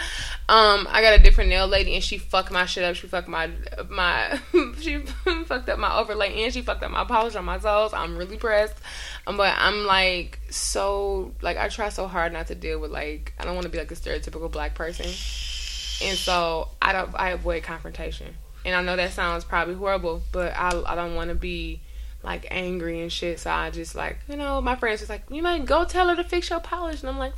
Um, I got a different nail lady, and she fucked my shit up. She fucked my my she fucked up my overlay, and she fucked up my polish on my toes. I'm really pressed. Um, but I'm like so like I try so hard not to deal with like I don't want to be like a stereotypical black person, and so I don't I avoid confrontation. And I know that sounds probably horrible, but I I don't want to be like angry and shit. So I just like you know my friends just like you might go tell her to fix your polish, and I'm like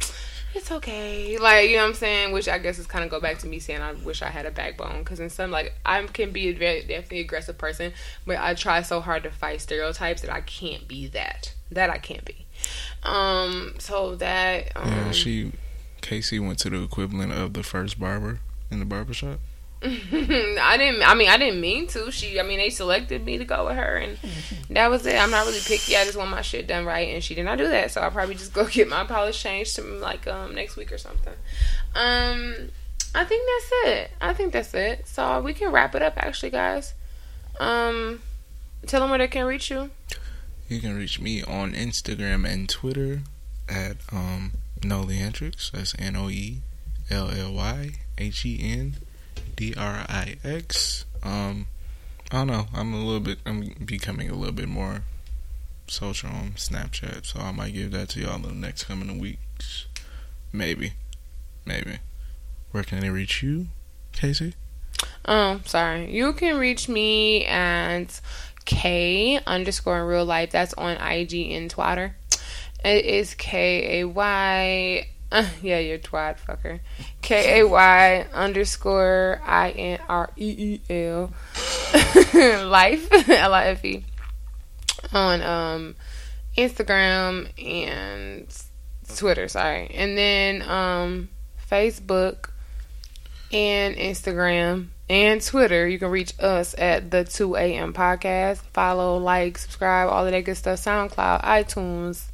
it's okay. Like, you know what I'm saying? Which I guess is kind of go back to me saying I wish I had a backbone. Because in some, like, I can be a very, definitely aggressive person, but I try so hard to fight stereotypes that I can't be that. That I can't be. Um, so that. Um, Yeah, she Casey went to the equivalent of the first barber in the barbershop. I didn't. I mean, I didn't mean to. She. I mean, they selected me to go with her, and that was it. I'm not really picky. I just want my shit done right, and she did not do that. So I'll probably just go get my polish changed to like um next week or something. Um, I think that's it. I think that's it. So we can wrap it up, actually, guys. Um, tell them where they can reach you. You can reach me on Instagram and Twitter at um Hendrix. That's N O E L L Y H E N D R I X. Um, I don't know. I'm a little bit. I'm becoming a little bit more social on Snapchat, so I might give that to y'all in the next coming weeks. Maybe, maybe. Where can they reach you, Casey? Oh, sorry. You can reach me at K underscore in real life. That's on IG and Twitter. It is K A Y. Uh, yeah, you're twat fucker. K A Y underscore I N R E E L life L I F E on um Instagram and Twitter. Sorry, and then um Facebook and Instagram and Twitter. You can reach us at the 2 a.m. podcast. Follow, like, subscribe, all of that good stuff. SoundCloud, iTunes,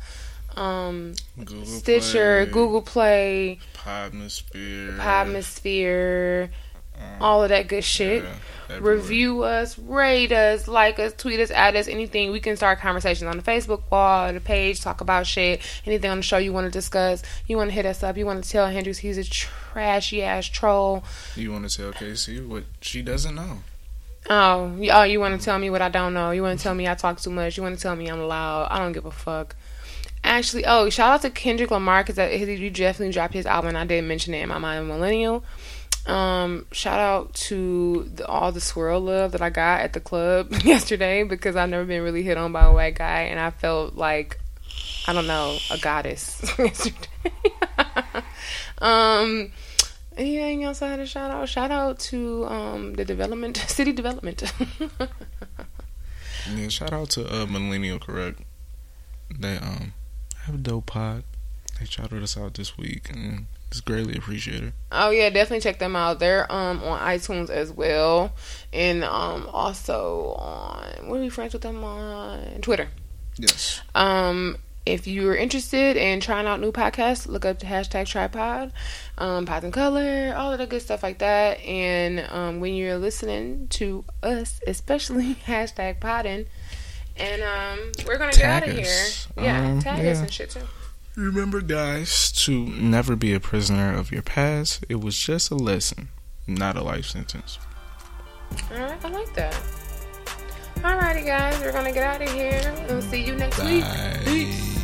um, Google Stitcher, Play, Google Play, Podmosphere, Podmosphere, um, all of that good shit. yeah. Review us, rate us, like us, tweet us, add us, anything. We can start conversations on the Facebook wall, the page, talk about shit, anything on the show you want to discuss. You want to hit us up. You want to tell Hendrix he's a trashy ass troll. You want to tell Casey what she doesn't know? Oh, you- oh, you want to tell me what I don't know? You want to tell me I talk too much? You want to tell me I'm loud? I don't give a fuck. Actually, oh, shout out to Kendrick Lamar because he definitely dropped his album. I didn't mention it in my mind, Millennial. Um, shout out to the, all the swirl love that I got at the club yesterday because I've never been really hit on by a white guy, and I felt like I don't know a goddess yesterday. um. Anything else I had to shout out? Shout out to um, the development, city development. Yeah, shout out to uh, Millennial Correct. They um have a dope pod. They shouted us out this week, and it's greatly appreciated. oh yeah, definitely check them out. They're um on iTunes as well, and um also on what are we friends with them on Twitter. Yes. Um, if you're interested in trying out new podcasts, look up the hashtag tripod, um, pods and color, all of the good stuff like that. And um, when you're listening to us, especially hashtag podding, and um, we're gonna get out Tag of here. us. Yeah, Um, tag us yeah. and shit too. Remember, guys, to never be a prisoner of your past. It was just a lesson, not a life sentence. All right, I like that. Alrighty, guys, we're gonna get out of here. We'll see you next week. Peace.